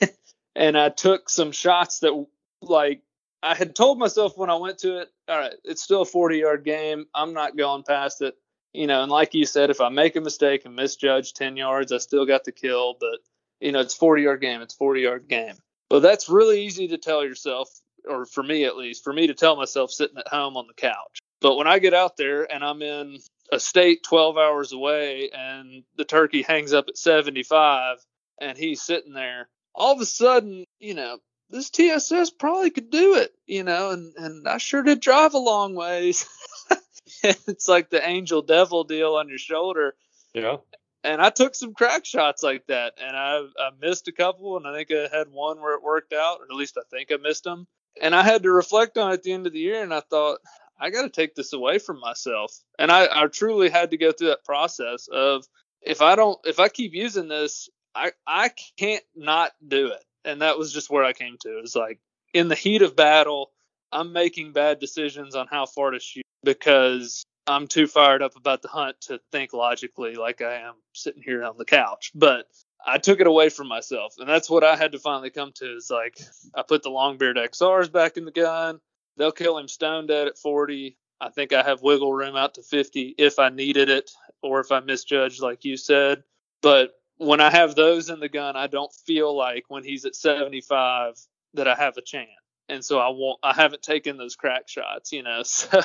and I took some shots that, like, I had told myself when I went to it, all right, it's still a 40 yard game. I'm not going past it. You know, and like you said, if I make a mistake and misjudge 10 yards, I still got the kill. But, you know, it's 40 yard game. It's 40 yard game. Well, that's really easy to tell yourself, or for me at least, for me to tell myself sitting at home on the couch. But when I get out there and I'm in a state 12 hours away and the turkey hangs up at 75 and he's sitting there, all of a sudden, you know, this TSS probably could do it, you know, and, and I sure did drive a long ways. it's like the angel devil deal on your shoulder. Yeah. And I took some crack shots like that, and I, I missed a couple, and I think I had one where it worked out, or at least I think I missed them. And I had to reflect on it at the end of the year, and I thought, I got to take this away from myself. And I, I truly had to go through that process of if I don't, if I keep using this, I, I can't not do it. And that was just where I came to. It was like in the heat of battle, I'm making bad decisions on how far to shoot because I'm too fired up about the hunt to think logically like I am sitting here on the couch. But I took it away from myself. And that's what I had to finally come to is like I put the Longbeard XRs back in the gun. They'll kill him stone dead at 40. I think I have wiggle room out to 50 if I needed it or if I misjudged, like you said. But when I have those in the gun, I don't feel like when he's at 75 that I have a chance. And so I won't, I haven't taken those crack shots, you know. So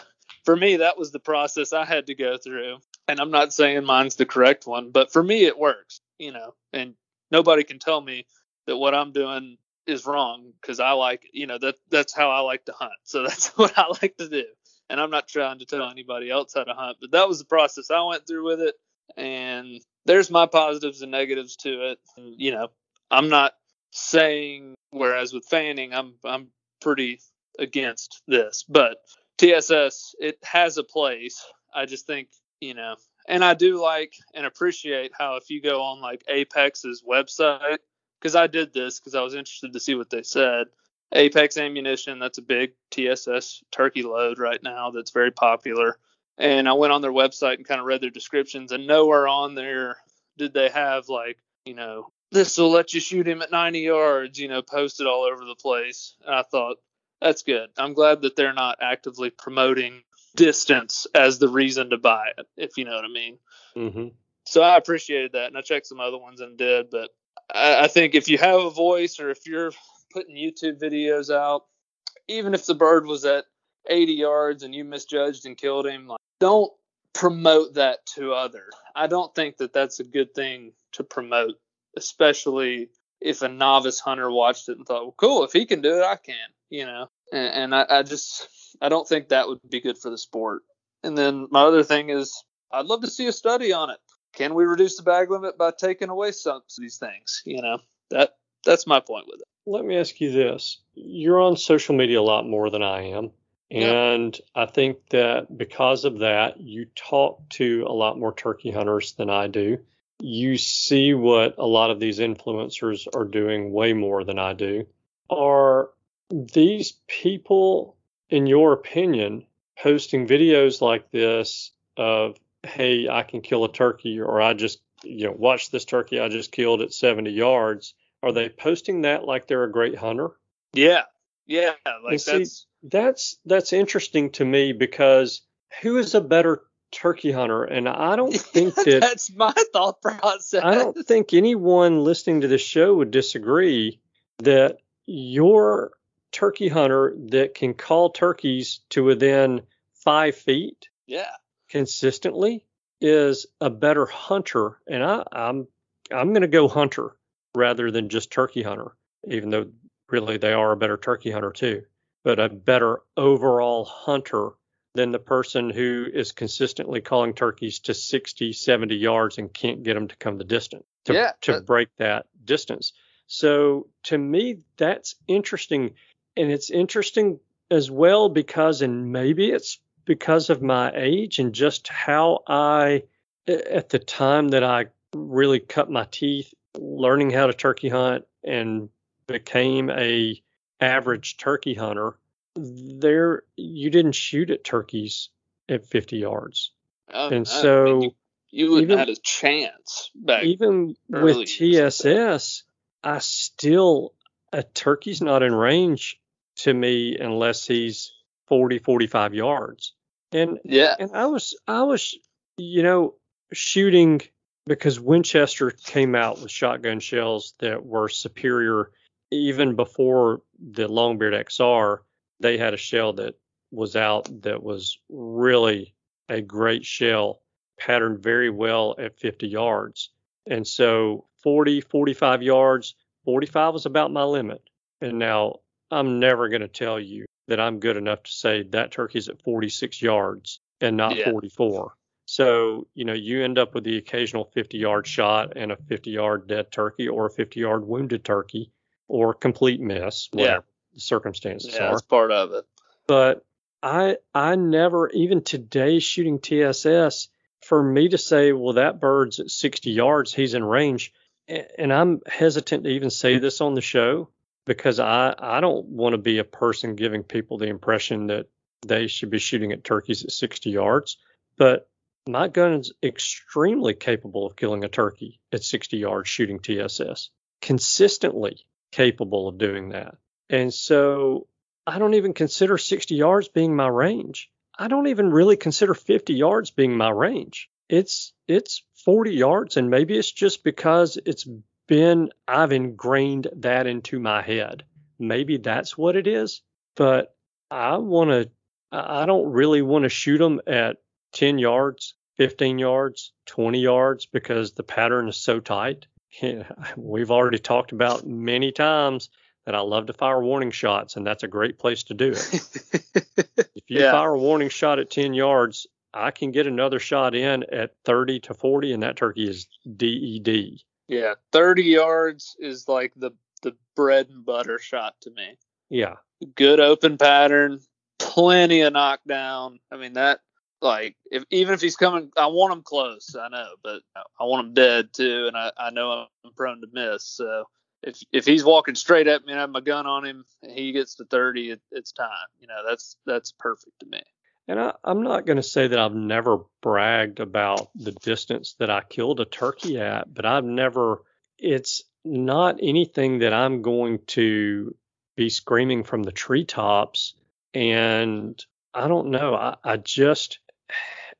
for me, that was the process I had to go through. And I'm not saying mine's the correct one, but for me, it works, you know. And nobody can tell me that what I'm doing is wrong because I like, you know, that that's how I like to hunt. So that's what I like to do. And I'm not trying to tell anybody else how to hunt, but that was the process I went through with it. And there's my positives and negatives to it. You know, I'm not saying whereas with fanning, I'm I'm pretty against this, but TSS it has a place. I just think, you know, and I do like and appreciate how if you go on like Apex's website because I did this because I was interested to see what they said. Apex ammunition, that's a big TSS turkey load right now that's very popular. And I went on their website and kind of read their descriptions, and nowhere on there did they have like, you know, this will let you shoot him at 90 yards, you know, posted all over the place. And I thought, that's good. I'm glad that they're not actively promoting distance as the reason to buy it, if you know what I mean. Mm-hmm. So I appreciated that, and I checked some other ones and did. But I, I think if you have a voice or if you're putting YouTube videos out, even if the bird was at 80 yards and you misjudged and killed him, like, don't promote that to others. I don't think that that's a good thing to promote, especially if a novice hunter watched it and thought, well, cool, if he can do it, I can, you know. And, and I, I just, I don't think that would be good for the sport. And then my other thing is, I'd love to see a study on it. Can we reduce the bag limit by taking away some of these things? You know, that that's my point with it. Let me ask you this: You're on social media a lot more than I am. And I think that because of that, you talk to a lot more turkey hunters than I do. You see what a lot of these influencers are doing way more than I do. Are these people, in your opinion, posting videos like this of, hey, I can kill a turkey, or I just, you know, watch this turkey I just killed at 70 yards? Are they posting that like they're a great hunter? Yeah. Yeah. Like And see, that's, that's that's interesting to me because who is a better turkey hunter? And I don't think that that's my thought process. I don't think anyone listening to this show would disagree that your turkey hunter that can call turkeys to within five feet Yeah. consistently is a better hunter. And I, I'm I'm going to go hunter rather than just turkey hunter, even though really they are a better turkey hunter too, but a better overall hunter than the person who is consistently calling turkeys to 60, 70 yards and can't get them to come the distance to, Yeah, to that- break that distance. So to me, that's interesting. And it's interesting as well because, and maybe it's because of my age and just how I, at the time that I really cut my teeth learning how to turkey hunt and became a average turkey hunter, there you didn't shoot at turkeys at 50 yards. Oh, And I so mean, you, you wouldn't even- have had a chance back. even with years like that. TSS, I still a turkey's not in range to me unless he's 40, 45 yards. And yeah. and I was I was you know shooting because Winchester came out with shotgun shells that were superior even before the Longbeard XR. They had a shell that was out that was really a great shell, patterned very well at 50 yards. And so 40, 45 yards, 45 was about my limit. And now I'm never going to tell you that I'm good enough to say that turkey's at 46 yards and not Yeah. 44. So, you know, you end up with the occasional 50 yard shot and a 50 yard dead turkey or a 50 yard wounded turkey or complete miss, Yeah. whatever circumstances Yeah, are. that's part of it. but I I never even today shooting TSS for me to say well that bird's at 60 yards he's in range and I'm hesitant to even say this on the show because I I don't want to be a person giving people the impression that they should be shooting at turkeys at 60 yards but my gun is extremely capable of killing a turkey at 60 yards shooting TSS consistently capable of doing that and so I don't even consider 60 yards being my range. I don't even really consider 50 yards being my range. It's it's 40 yards and maybe it's just because it's been I've ingrained that into my head. Maybe that's what it is, but I want to I don't really want to shoot them at 10 yards, 15 yards, 20 yards because the pattern is so tight. We've already talked about many times that I love to fire warning shots, and that's a great place to do it. If you Yeah. fire a warning shot at 10 yards, I can get another shot in at 30 to 40, and that turkey is DED. Yeah, 30 yards is like the the bread and butter shot to me. Yeah. Good open pattern, plenty of knockdown. I mean that like if even if he's coming, I want him close. I know, but I want him dead too, and I I know I'm prone to miss. So if if he's walking straight at me and I have my gun on him, he gets to 30, it, it's time. You know that's that's perfect to me. And I, I'm not going to say that I've never bragged about the distance that I killed a turkey at, but I've never, it's, not anything that I'm going to be screaming from the treetops. And I don't know. I, I just,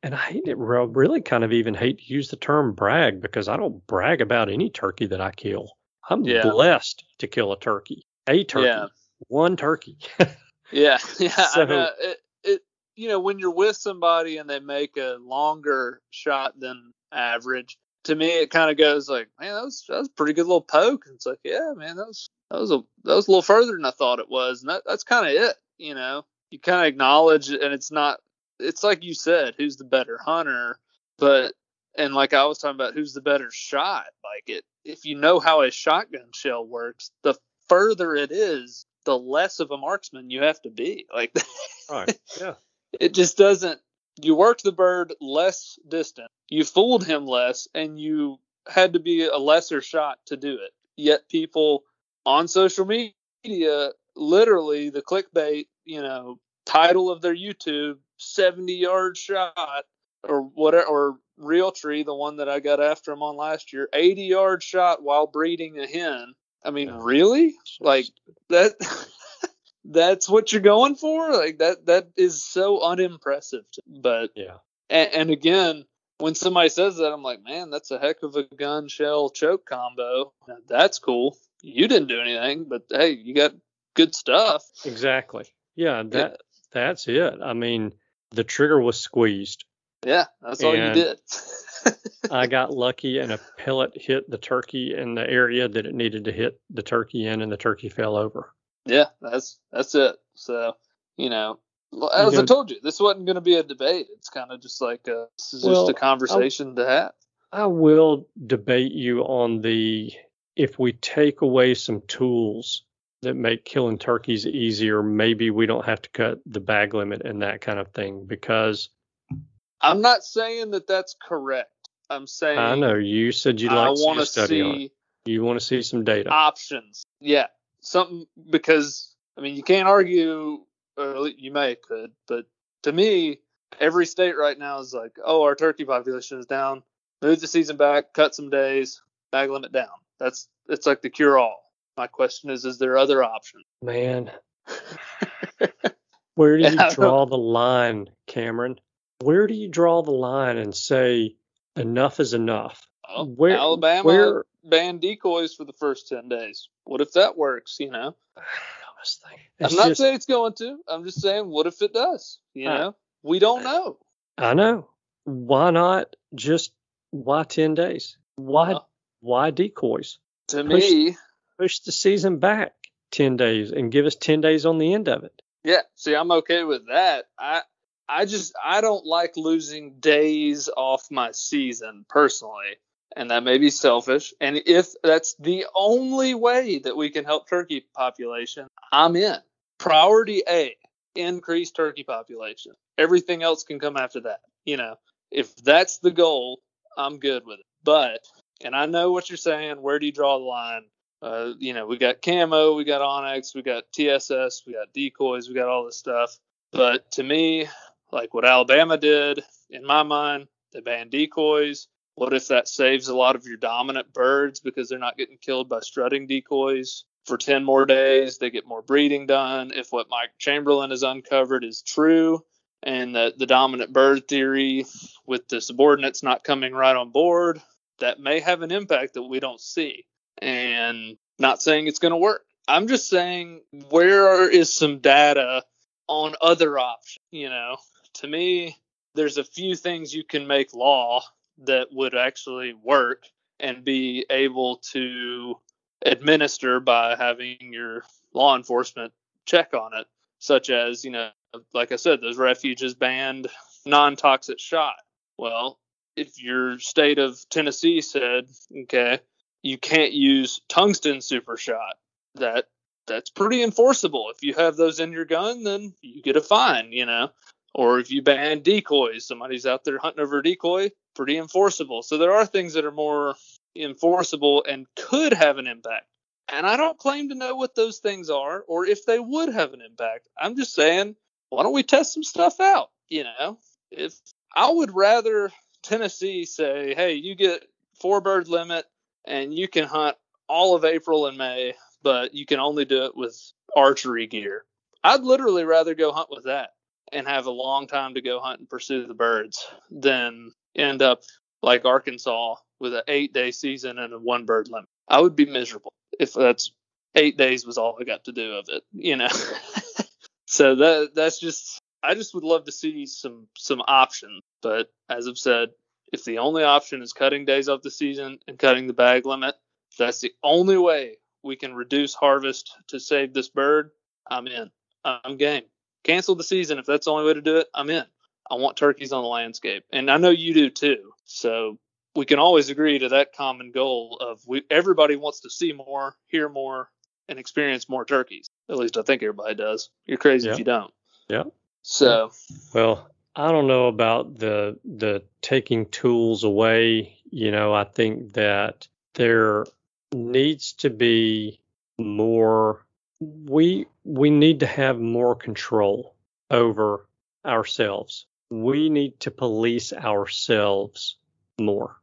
and I hate it, really kind of even hate to use the term brag because I don't brag about any turkey that I kill. I'm Yeah. blessed to kill a turkey, a turkey, Yeah. one turkey. Yeah, yeah. I So- know. It, it, you know, when you're with somebody and they make a longer shot than average, to me it kind of goes like, man, that was that was a pretty good little poke. And it's like, yeah, man, that was that was a that was a little further than I thought it was, and that, that's kind of it. You know, you kind of acknowledge, it, and it's not. It's like you said, who's the better hunter, but and like I was talking about, who's the better shot? Like it, if you know how a shotgun shell works, the further it is, the less of a marksman you have to be. Like right. Yeah. it just doesn't. You worked the bird less distant, you fooled him less, and you had to be a lesser shot to do it. Yet people on social media, literally the clickbait, you know, title of their YouTube, 70 yard shot or whatever, or Realtree, the one that I got after him on last year, 80 yard shot while breeding a hen. I mean, Yeah. really? Like that that's what you're going for? Like that that is so unimpressive. To, but Yeah. and, and again, when somebody says that, I'm like, man, that's a heck of a gun shell choke combo. That's cool. You didn't do anything, but hey, you got good stuff. Exactly. Yeah. That that's it. I mean, the trigger was squeezed. Yeah, that's all you did. I got lucky and a pellet hit the turkey in the area that it needed to hit the turkey in, and the turkey fell over. yeah, that's that's it. So, you know, as I told you, this wasn't going to be a debate. It's kind of just like a, this is Well, just a conversation to have. I will debate you on the if we take away some tools that make killing turkeys easier, maybe we don't have to cut the bag limit and that kind of thing. Because I'm not saying that that's correct. I'm saying I know you said you'd I like to see want a to study on it. see You want to see some data. options. Yeah, something because I mean you can't argue, or you may could, but to me, every state right now is like, oh, our turkey population is down. Move the season back, cut some days, bag limit down. That's it's like the cure all. My question is, is there other options? Man, where do you draw the line, Cameron? Where do you draw the line and say enough is enough? Well, Where- Alabama where- banned decoys for the first ten days. What if that works? You know, I I'm not just- saying it's going to. I'm just saying, what if it does? You Uh, know, we don't know. I know. Why not just why ten days? Why Well, why decoys? to push- me, Push the season back ten days and give us ten days on the end of it. Yeah, see, I'm okay with that. I I just I don't like losing days off my season personally, and that may be selfish. And if that's the only way that we can help turkey population, I'm in. Priority A, increase turkey population. Everything else can come after that. You know, if that's the goal, I'm good with it. But and I know what you're saying. Where do you draw the line? Uh, you know, we got camo, we got onyx, we got TSS, we got decoys, we got all this stuff. But to me, like what Alabama did, in my mind, they ban decoys. What if that saves a lot of your dominant birds because they're not getting killed by strutting decoys for 10 more days? They get more breeding done. If what Mike Chamberlain has uncovered is true, and the, the dominant bird theory with the subordinates not coming right on board, that may have an impact that we don't see and not saying it's going to work. I'm just saying where is some data on other options? You know, to me, there's a few things you can make law that would actually work and be able to administer by having your law enforcement check on it, such as, you know, like I said, those refuges banned non toxic shot. Well, if your state of Tennessee said, okay, you can't use tungsten super shot. That that's pretty enforceable. If you have those in your gun, then you get a fine, you know. Or if you ban decoys, somebody's out there hunting over a decoy, pretty enforceable. So there are things that are more enforceable and could have an impact. And I don't claim to know what those things are or if they would have an impact. I'm just saying, why don't we test some stuff out? You know, if I would rather Tennessee say, hey, you get four bird limit and you can hunt all of April and May, but you can only do it with archery gear. I'd literally rather go hunt with that and have a long time to go hunt and pursue the birds than end up like Arkansas with an eight day season and a one bird limit. I would be miserable if that's eight days was all I got to do of it, you know. so that that's just I just would love to see some some options. But as I've said, if the only option is cutting days off the season and cutting the bag limit, that's the only way we can reduce harvest to save this bird. I'm in. I'm game. Cancel the season if that's the only way to do it. I'm in. I want turkeys on the landscape, and I know you do too. So we can always agree to that common goal of we everybody wants to see more, hear more, and experience more turkeys. At least I think everybody does. You're crazy Yeah. if you don't. Yeah. So Well, I don't know about the the taking tools away. You know, I think that there needs to be more we we need to have more control over ourselves. We need to police ourselves more.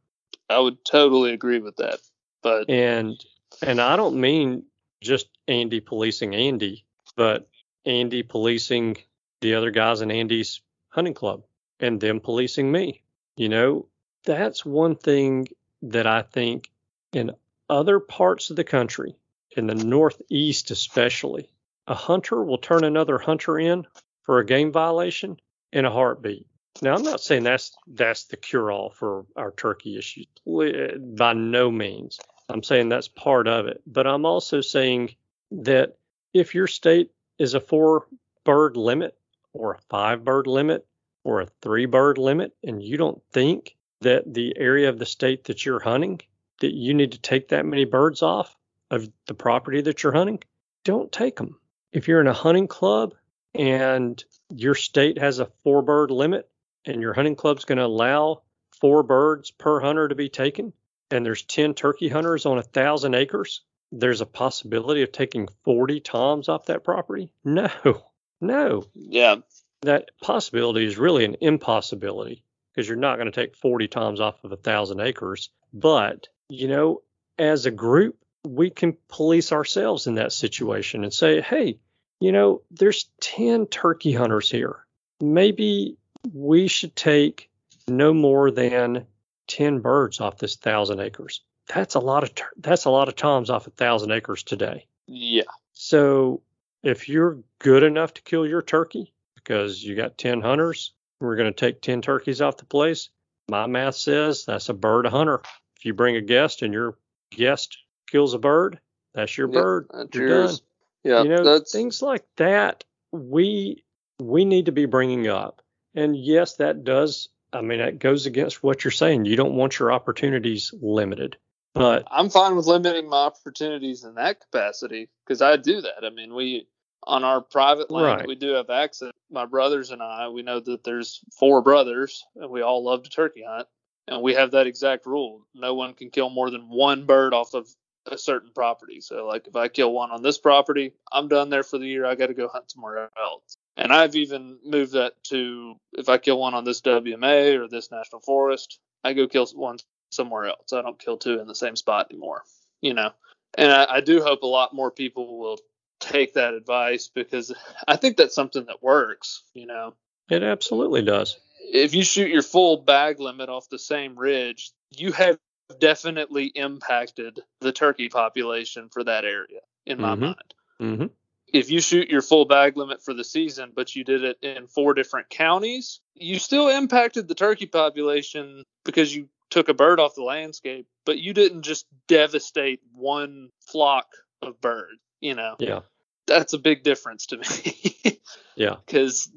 I would totally agree with that. But And and I don't mean just Andy policing Andy, but Andy policing the other guys in Andy's hunting club and them policing me. You know, that's one thing that I think in other parts of the country, in the Northeast especially, a hunter will turn another hunter in for a game violation in a heartbeat. Now, I'm not saying that's that's the cure all for our turkey issues. By no means. I'm saying that's part of it. But I'm also saying that if your state is a four bird limit or a five bird limit or a three bird limit, and you don't think that the area of the state that you're hunting, that you need to take that many birds off of the property that you're hunting, don't take them. If you're in a hunting club and your state has a four bird limit and your hunting club's going to allow four birds per hunter to be taken, and there's 10 turkey hunters on a thousand acres, there's a possibility of taking 40 toms off that property? No, no. yeah, That possibility is really an impossibility because you're not going to take 40 toms off of a thousand acres. But, you know, as a group, we can police ourselves in that situation and say, hey, you know, there's 10 turkey hunters here. Maybe we should take no more than 10 birds off this thousand acres. That's a lot of tur- that's a lot of toms off a thousand acres today. yeah, So if you're good enough to kill your turkey because you got 10 hunters, we're going to take 10 turkeys off the place. My math says that's a bird a hunter. If you bring a guest and your guest kills a bird, that's your Yeah, bird. that's You're yours. done. Yeah, you know, that's things like that we we need to be bringing up. And yes, that does. I mean, that goes against what you're saying. You don't want your opportunities limited, but I'm fine with limiting my opportunities in that capacity because I do that. I mean, we on our private land Right. we do have access. My brothers and I, we know that there's four brothers and we all love to turkey hunt, and we have that exact rule. No one can kill more than one bird off of a certain property. So, like, if I kill one on this property, I'm done there for the year. I got to go hunt somewhere else. And I've even moved that to if I kill one on this WMA or this national forest, I go kill one somewhere else. I don't kill two in the same spot anymore, you know. And I, I do hope a lot more people will take that advice because I think that's something that works, you know. it absolutely does. If you shoot your full bag limit off the same ridge, you have definitely impacted the turkey population for that area, in my Mhm. mind. hmm If you shoot your full bag limit for the season, but you did it in four different counties, you still impacted the turkey population because you took a bird off the landscape, but you didn't just devastate one flock of birds. You know, Yeah. that's a big difference to me. Yeah. Because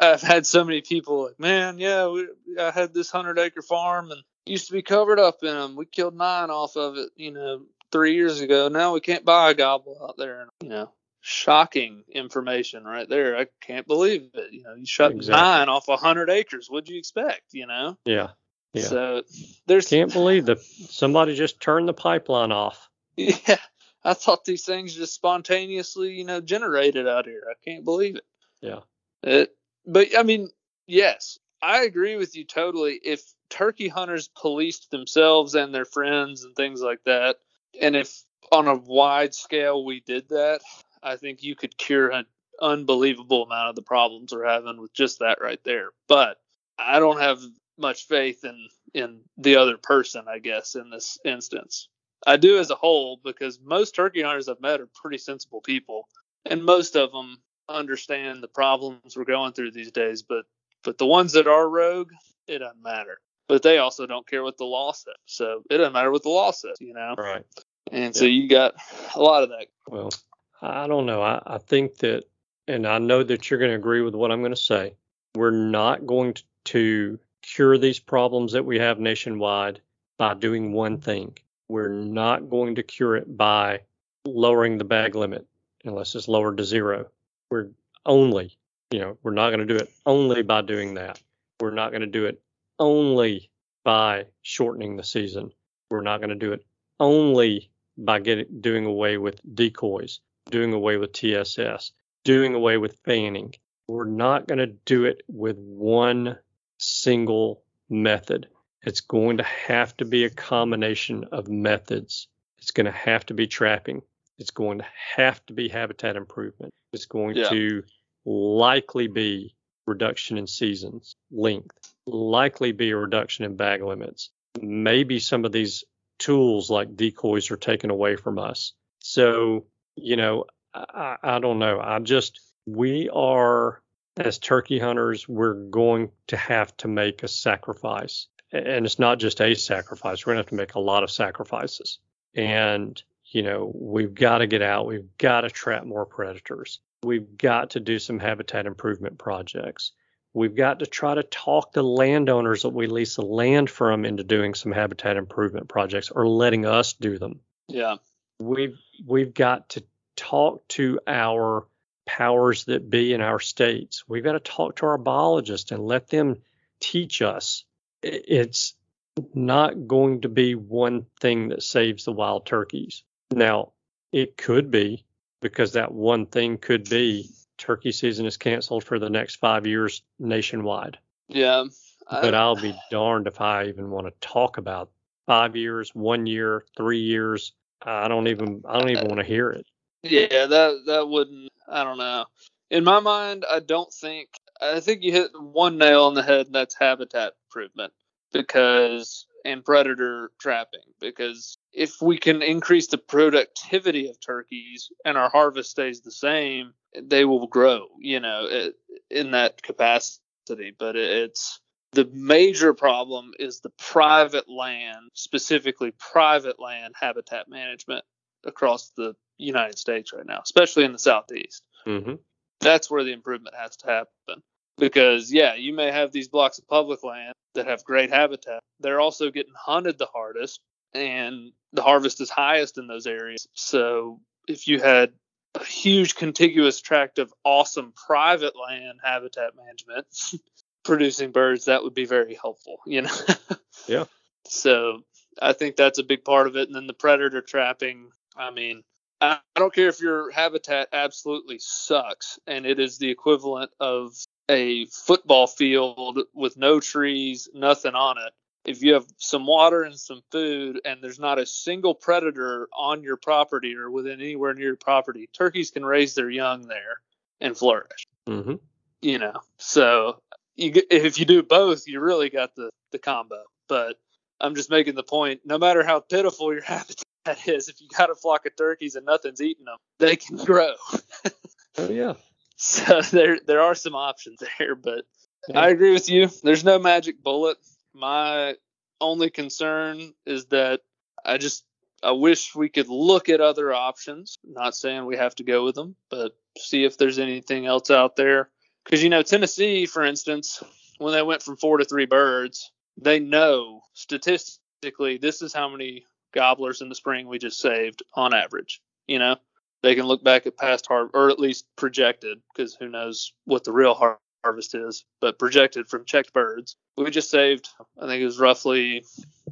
I've had so many people like, man, yeah, we, I had this hundred acre farm and used to be covered up in them. We killed nine off of it, you know, three years ago. Now we can't buy a gobble out there. And, you know, shocking information right there. I can't believe it. You know, you shot Exactly. nine off a hundred acres. What'd you expect? You know. Yeah. Yeah. So there's Can't believe that somebody just turned the pipeline off. yeah. I thought these things just spontaneously, you know, generated out here. I can't believe it. Yeah. It, but I mean, yes, I agree with you totally. If turkey hunters policed themselves and their friends and things like that, and if on a wide scale we did that, I think you could cure an unbelievable amount of the problems we're having with just that right there. But I don't have much faith in in the other person, I guess, in this instance. I do as a whole because most turkey hunters I've met are pretty sensible people, and most of them understand the problems we're going through these days. But but the ones that are rogue, it doesn't matter. But they also don't care what the law says, so it doesn't matter what the law says, you know. Right. And so you got a lot of that. Well, I don't know. I, I think that, and I know that you're going to agree with what I'm going to say. We're not going to, to cure these problems that we have nationwide by doing one thing. We're not going to cure it by lowering the bag limit unless it's lowered to zero. We're only, you know, we're not going to do it only by doing that. We're not going to do it only by shortening the season. We're not going to do it only by getting doing away with decoys, doing away with TSS, doing away with fanning. We're not going to do it with one single method. It's going to have to be a combination of methods. It's going to have to be trapping. It's going to have to be habitat improvement. It's going Yeah. to likely be reduction in seasons length, likely be a reduction in bag limits. Maybe some of these tools like decoys are taken away from us. So, you know, I, I don't know. I just, we are, as turkey hunters, we're going to have to make a sacrifice. And it's not just a sacrifice, we're going to have to make a lot of sacrifices. And, you know, we've got to get out, we've got to trap more predators, we've got to do some habitat improvement projects. We've got to try to talk the landowners that we lease the land from into doing some habitat improvement projects or letting us do them Yeah. we've we've got to talk to our powers that be in our states. We've got to talk to our biologists and let them teach us. It's not going to be one thing that saves the wild turkeys. Now, it could be because that one thing could be turkey season is canceled for the next 5 years nationwide. Yeah. But I, I'll be darned if I even want to talk about 5 years, 1 year, 3 years. I don't even I don't even want to hear it. yeah, that that wouldn't. I don't know. In my mind, I don't think. I think you hit one nail on the head, and that's habitat improvement because and predator trapping. Because if we can increase the productivity of turkeys and our harvest stays the same, they will grow. You know, in that capacity. But it's the major problem is the private land, specifically private land habitat management across the United States right now, especially in the southeast. hmm That's where the improvement has to happen. Because yeah, you may have these blocks of public land that have great habitat. They're also getting hunted the hardest and the harvest is highest in those areas. So if you had a huge contiguous tract of awesome private land habitat management producing birds, that would be very helpful, you know. Yeah. So I think that's a big part of it. And then the predator trapping, I mean, I I don't care if your habitat absolutely sucks and it is the equivalent of a football field with no trees, nothing on it. If you have some water and some food and there's not a single predator on your property or within anywhere near your property, turkeys can raise their young there and flourish, hmm you know. So you if you do both, you really got the the combo. But I'm just making the point, no matter how pitiful your habitat is, if you got a flock of turkeys and nothing's eating them, they can grow. Oh yeah. So there there are some options there, but Yeah. I agree with you. There's no magic bullet. My only concern is that I just I wish we could look at other options. Not saying we have to go with them, but see if there's anything else out there. Because you know Tennessee, for instance, when they went from four to three birds, they know statistically this is how many gobblers in the spring we just saved on average. You know, they can look back at past har or at least projected, because who knows what the real har- harvest is, but projected from checked birds. We just saved, I think it was roughly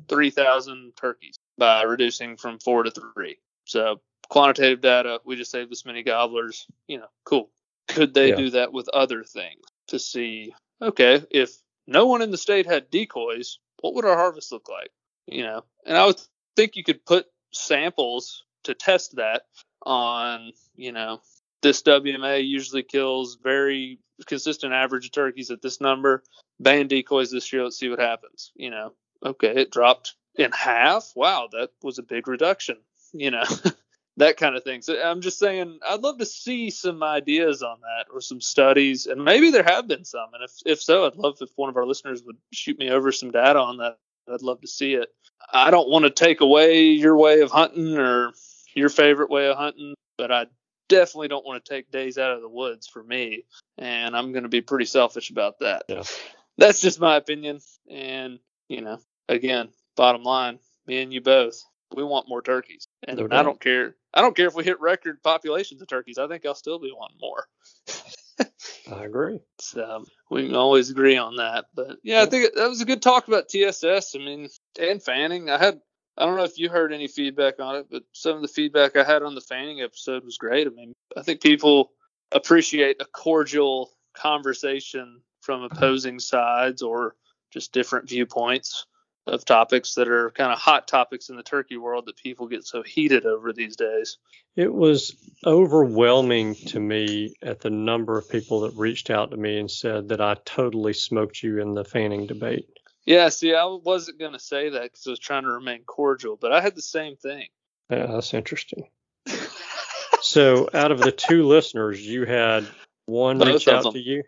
3,000 turkeys by reducing from four to three. So quantitative data, we just saved this many gobblers. You know, cool. Could they Yeah. do that with other things to see? Okay, if no one in the state had decoys, what would our harvest look like? You know, and I would think you could put samples to test that on you know this WMA usually kills very consistent average of turkeys at this number. Ban decoys this year. Let's see what happens. You know, okay, it dropped in half. Wow, that was a big reduction. You know, that kind of thing. So I'm just saying, I'd love to see some ideas on that or some studies, and maybe there have been some. And if if so, I'd love if one of our listeners would shoot me over some data on that. I'd love to see it. I don't want to take away your way of hunting or your favorite way of hunting, but I definitely don't want to take days out of the woods for me, and I'm going to be pretty selfish about that. Yeah. That's just my opinion, and you know, again, bottom line, me and you both, we want more turkeys, and No I don't care. I don't care if we hit record populations of turkeys. I think I'll still be wanting more. I agree. So we can always agree on that. But yeah, I think that was a good talk about TSS. I mean, and fanning. I had I don't know if you heard any feedback on it, but some of the feedback I had on the fanning episode was great. I mean, I think people appreciate a cordial conversation from uh-huh. opposing sides or just different viewpoints of topics that are kind of hot topics in the turkey world that people get so heated over these days. It was overwhelming to me at the number of people that reached out to me and said that I totally smoked you in the fanning debate. Yeah, see, I wasn't going to say that because I was trying to remain cordial, but I had the same thing. Yeah, that's interesting. So, out of the two listeners, you had one Both reach out to you.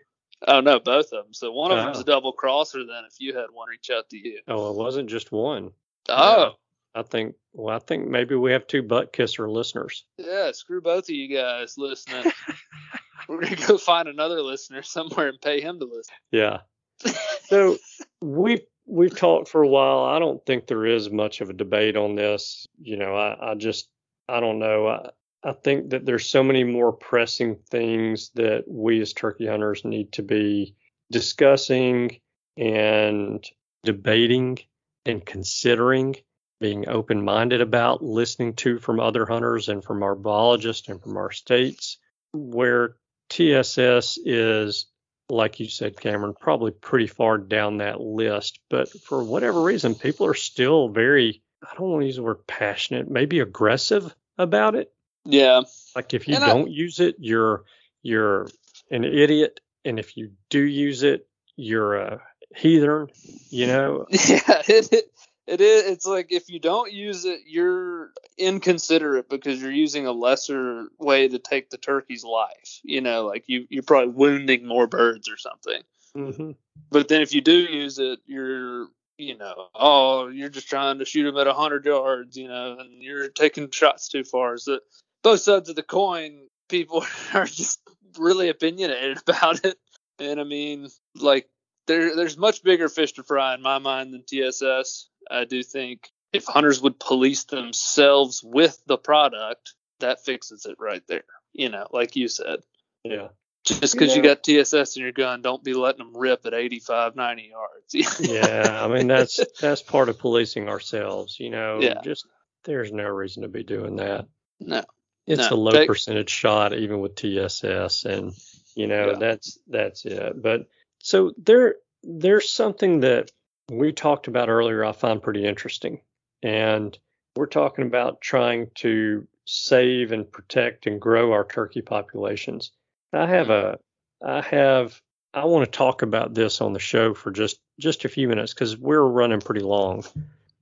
Oh no, both of them. So one of them's Oh. a double crosser. Then if you had one reach out to you. Oh, it wasn't just one. Oh I think. Well, I think maybe we have two butt kisser listeners. yeah, screw both of you guys listening. We're gonna go find another listener somewhere and pay him to listen. Yeah. So we've we've talked for a while. I don't think there is much of a debate on this. You know, I, I just I don't know. I, I think that there's so many more pressing things that we as turkey hunters need to be discussing and debating and considering, being open minded about, listening to from other hunters and from our biologists and from our states, where TSS is like you said, Cameron, probably pretty far down that list. But for whatever reason, people are still very, I don't want to use the word passionate, maybe aggressive about it. Yeah, Like if you And don't use it, you're you're an idiot, and if you do use it, you're a heathen. You know, yeah. It, it it is. It's like if you don't use it, you're inconsiderate because you're using a lesser way to take the turkey's life. You know, like you you're probably wounding more birds or something. hmm But then if you do use it, you're, you know, oh, you're just trying to shoot them at 100 yards, you know, and you're taking shots too far. So both sides of the coin, people are just really opinionated about it. And I mean, like, there, there's much bigger fish to fry in my mind than TSS. I do think if hunters would police themselves with the product, that fixes it right there. You know, like you said yeah, just because you Yeah. got TSS in your gun, don't be letting them rip at 85, 90 yards. yeah. I mean, that's that's part of policing ourselves. You know, Yeah. just there's no reason to be doing that. no. it's No, a low take- percentage shot even with TSS and you know Yeah. that's that's it but so there there's something that we talked about earlier I find pretty interesting and we're talking about trying to save and protect and grow our turkey populations I have a I have I want to talk about this on the show for just just a few minutes cuz we're running pretty long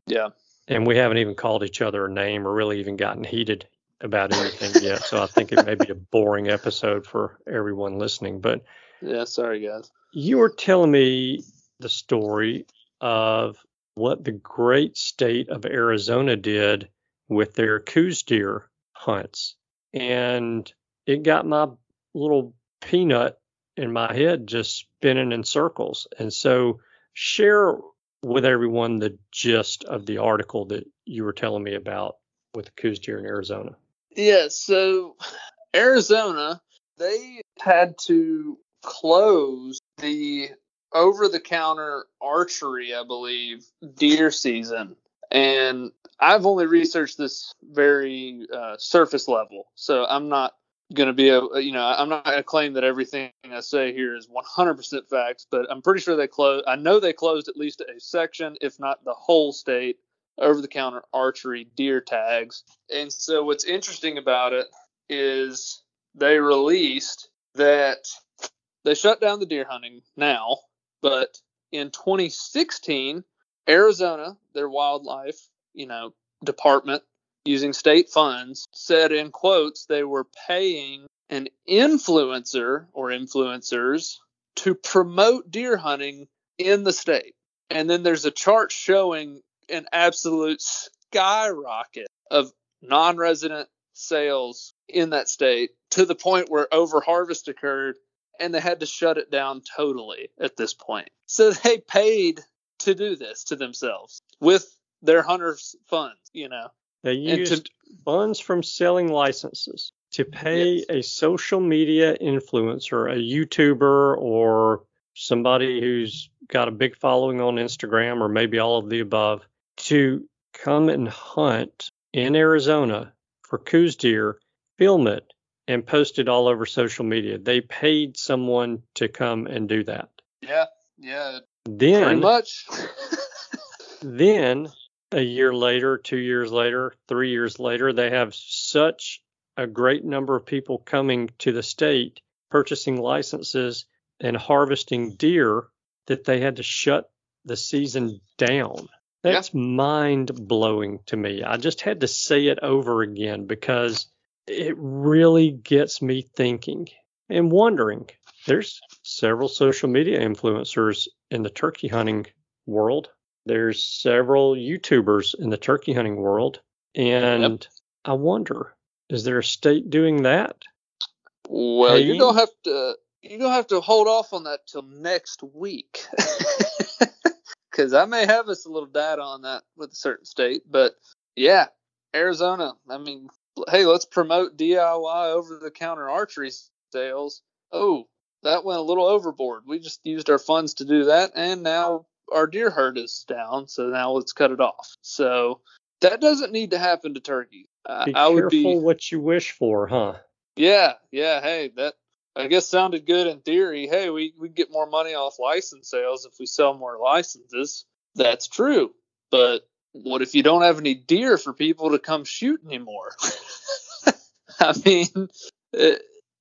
Yeah. and we haven't even called each other a name or really even gotten heated about anything yet. So I think it may be a boring episode for everyone listening. But Yeah. Sorry, guys. You were telling me the story of what the great state of Arizona did with their Coues deer hunts. And it got my little peanut in my head just spinning in circles. And so share with everyone the gist of the article that you were telling me about with the Coues deer in Arizona. Yeah. So Arizona, they had to close the over the counter archery, I believe, deer season. And I've only researched this very uh, surface level. So I'm not going to be a, you know, I'm not going to claim that everything I say here is 100% facts, but I'm pretty sure they closed. I know they closed at least a section, if not the whole state over the counter archery deer tags. And so what's interesting about it is they released that they shut down the deer hunting now, but in 2016, Arizona, their wildlife, you know, department using state funds said in quotes they were paying an influencer or influencers to promote deer hunting in the state. And then there's a chart showing an absolute skyrocket of non resident sales in that state to the point where overharvest occurred and they had to shut it down totally at this point. So they paid to do this to themselves with their hunters' funds, you know. They used to- funds from selling licenses to pay Yes. a social media influencer, a YouTuber, or somebody who's got a big following on Instagram, or maybe all of the above, to come and hunt in Arizona for Coues deer, film it, and post it all over social media. They paid someone to come and do that. Yeah, yeah, Then pretty much. then a year later, two years later, three years later, they have such a great number of people coming to the state purchasing licenses and harvesting deer that they had to shut the season down. Yeah. That's mind blowing to me. I just had to say it over again because it really gets me thinking and wondering. There's several social media influencers in the turkey hunting world there's several YouTubers in the turkey hunting world, and I wonder, is there a state doing that? Well, you don't have to you're gonna have to hold off on that till next week, because I may have us a little data on that with a certain state. But yeah, Arizona. I mean, hey, let's promote DIY over the counter archery sales. Oh, that went a little overboard. We just used our funds to do that, and now our deer herd is down. So now let's cut it off. So that doesn't need to happen to turkey. I, Be I would careful be. what you wish for, huh? Yeah, yeah. Hey, that I guess sounded good in theory. Hey, we we get more money off license sales if we sell more licenses. That's true. But what if you don't have any deer for people to come shoot anymore? I mean, uh,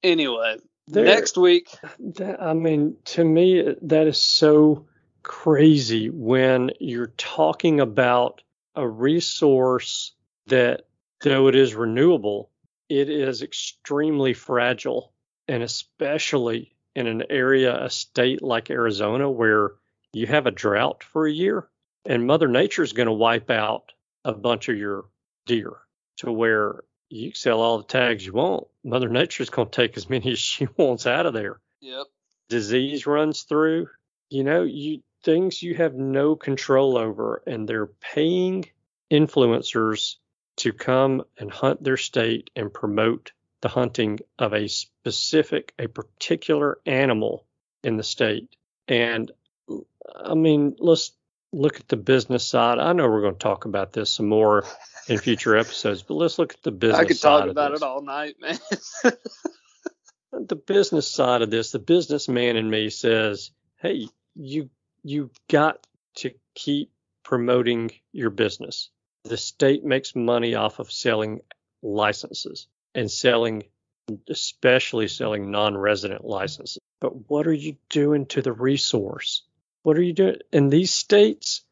anyway, There- next week. That, I mean, to me, that is so crazy when you're talking about a resource that, though it is renewable, it is extremely fragile. And especially in an area, a state like Arizona, where you have a drought for a year and Mother Nature is going to wipe out a bunch of your deer to where you can sell all the tags you want. Mother Nature is going to take as many as she wants out of there Yep. disease runs through you know you things you have no control over and they're paying influencers to come and hunt their state and promote the hunting of a specific a particular animal in the state and i mean let's look at the business side i know we're going to talk about this some more in future episodes but let's look at the business I could talk about this it all night, man. the business side of this, the businessman in me says, "Hey, you you got to keep promoting your business. The state makes money off of selling licenses and selling especially selling non-resident licenses. But what are you doing to the resource? What are you doing in these states?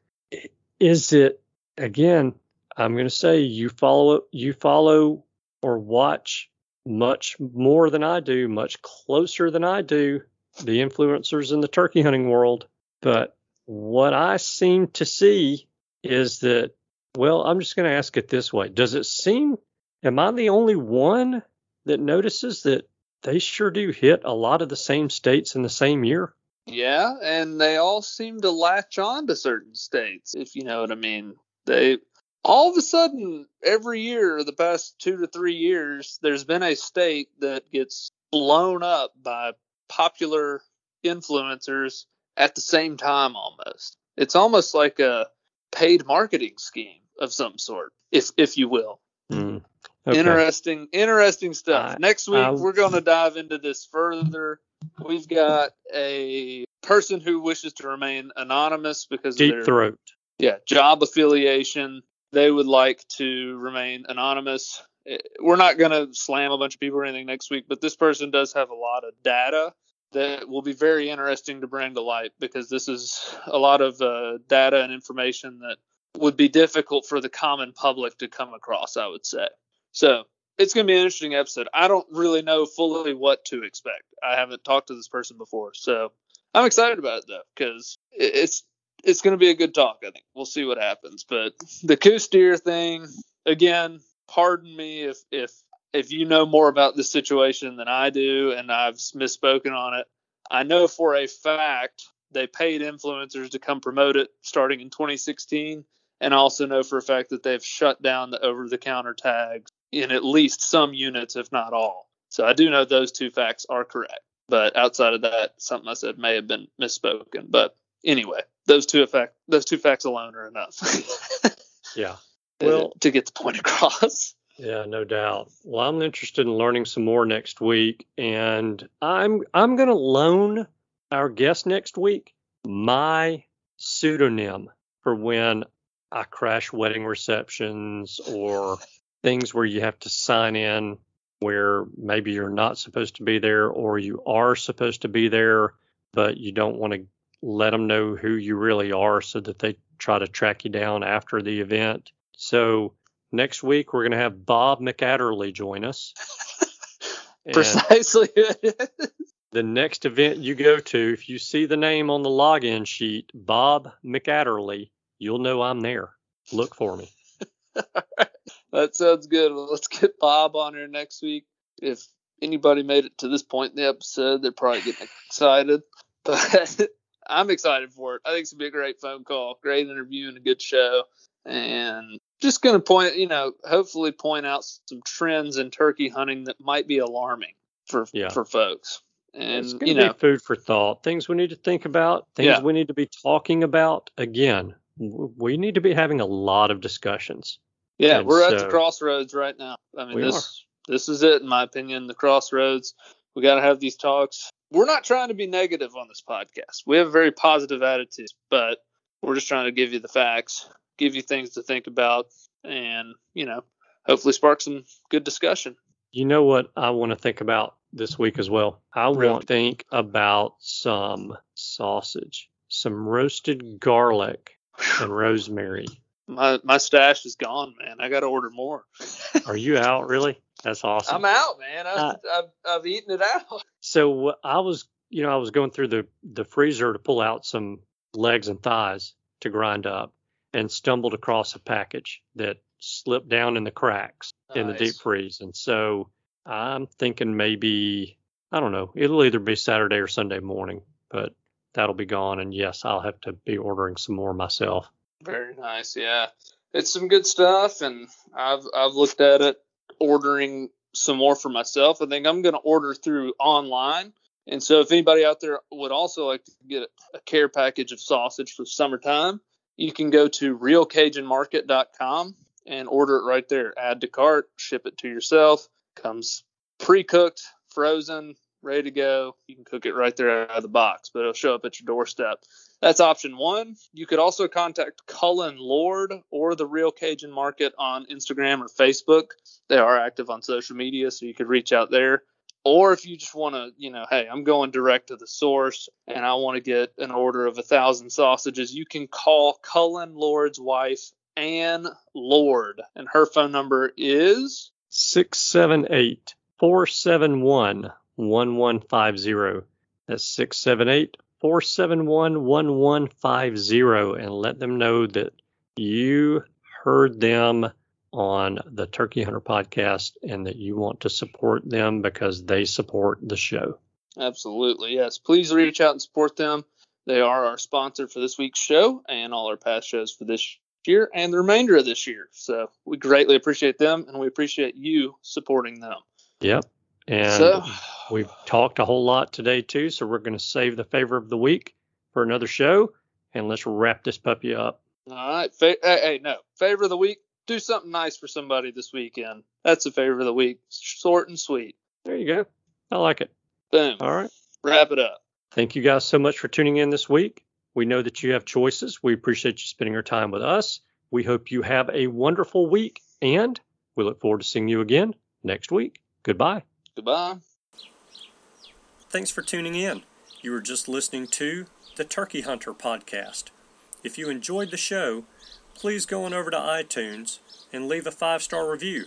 Is it again, I'm going to say you follow you follow or watch much more than I do, much closer than I do, the influencers in the turkey hunting world. But what I seem to see is that, well, I'm just going to ask it this way. Does it seem, am I the only one that notices that they sure do hit a lot of the same states in the same year? Yeah, and they all seem to latch on to certain states, if you know what I mean. They all of a sudden every year the past 2 to 3 years there's been a state that gets blown up by popular influencers at the same time almost. It's almost like a paid marketing scheme of some sort, if if you will. Mm, okay. Interesting, interesting stuff. I- Next week we're going to dive into this further. We've got a person who wishes to remain anonymous because of Deep their throat. yeah job affiliation. they would like to remain anonymous. Eh, We're not going to slam a bunch of people or anything next week, but this person does have a lot of data that will be very interesting to bring to light because this is a lot of uh, data and information that would be difficult for the common public to come across, I would say. So it's going to be an interesting episode. I don't really know fully what to expect. I haven't talked to this person before, so I'm excited about it though because it's it's going to be a good talk. I think we'll see what happens. But the Coues deer thing again. Pardon me if if if you know more about this situation than I do, and I've misspoken on it. I know for a fact they paid influencers to come promote it starting in 2016, and I also know for a fact that they've shut down the over-the-counter tags in at least some units, if not all. So I do know those two facts are correct. But outside of that, something I said may have been misspoken. But anyway, those two effect those two facts alone are enough Yeah. Well- to get the point across. Yeah, no doubt. Well, I'm interested in learning some more next week, and I'm I'm gonna loan our guest next week my pseudonym for when I crash wedding receptions or things where you have to sign in where maybe you're not supposed to be there or you are supposed to be there, but you don't want to let them know who you really are so that they try to track you down after the event. So next week we're going to have Bob McAdderley join us. Precisely. the next event you go to, if you see the name on the login sheet, Bob McAdderley, you'll know I'm there. Look for me. that sounds good. Well, let's get Bob on here next week. If anybody made it to this point in the episode, they're probably getting excited. But I'm excited for it. I think it's gonna be a great phone call, great interview, and a good show. And just gonna point, you know, hopefully point out some trends in turkey hunting that might be alarming for Yeah. for folks. And it's you know, be food for thought. Things we need to think about. Things Yeah. we need to be talking about. Again, we need to be having a lot of discussions. Yeah, And we're at the crossroads right now. I mean, this this is it, in my opinion. The crossroads. We got to have these talks. We're not trying to be negative on this podcast. We have a very positive attitude, but we're just trying to give you the facts, give you things to think about, and you know, hopefully spark some good discussion. You know what I want to think about this week as well? I Really? want to think about some sausage, some roasted garlic and rosemary. My my stash is gone, man. I got to order more. Are you out really? That's awesome. I'm out, man. I've, Uh, I've I've eaten it out. So I was, you know, I was going through the the freezer to pull out some legs and thighs to grind up, and stumbled across a package that slipped down in the cracks in the deep freeze. And so I'm thinking maybe I don't know. It'll either be Saturday or Sunday morning, but that'll be gone. And yes, I'll have to be ordering some more myself. Very nice, yeah. It's some good stuff, and I've I've looked at it, ordering some more for myself. I think I'm going to order through online, and so if anybody out there would also like to get a care package of sausage for summertime, you can go to realcajunmarket.com and order it right there. Add to cart, ship it to yourself. Comes pre-cooked, frozen, ready to go. You can cook it right there out of the box, but it'll show up at your doorstep. That's option one. You could also contact Cullen Lord or the Real Cajun Market on Instagram or Facebook. They are active on social media, so you could reach out there. Or if you just want to, you know, hey, I'm going direct to the source and I want to get an order of a thousand sausages, you can call Cullen Lord's wife, Ann Lord, and her phone number is 678 471 1150. That's 678 471 1150. And let them know that you heard them on the Turkey Hunter podcast and that you want to support them because they support the show. Absolutely, yes. Please reach out and support them. They are our sponsor for this week's show and all our past shows for this year and the remainder of this year. So we greatly appreciate them and we appreciate you supporting them. Yep. And so, we've talked a whole lot today, too. So we're going to save the favor of the week for another show. And let's wrap this puppy up. all right. Fa- hey, hey, no. Favor of the week. Do something nice for somebody this weekend. That's the favor of the week. Short and sweet. There you go. I like it. Boom. All right. Wrap it up. Thank you guys so much for tuning in this week. We know that you have choices. We appreciate you spending your time with us. We hope you have a wonderful week, and we look forward to seeing you again next week. Goodbye. Goodbye. Thanks for tuning in. You were just listening to the Turkey Hunter podcast. If you enjoyed the show, please go on over to iTunes and leave a five star review.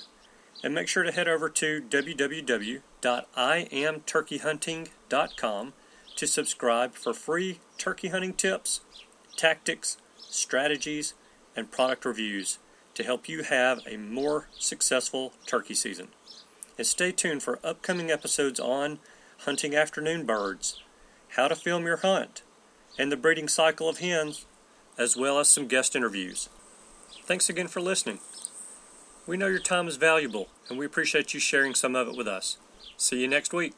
And make sure to head over to www.iamturkeyhunting.com to subscribe for free turkey hunting tips, tactics, strategies, and product reviews to help you have a more successful turkey season. And stay tuned for upcoming episodes on hunting afternoon birds, how to film your hunt, and the breeding cycle of hens, as well as some guest interviews. Thanks again for listening. We know your time is valuable, and we appreciate you sharing some of it with us. See you next week.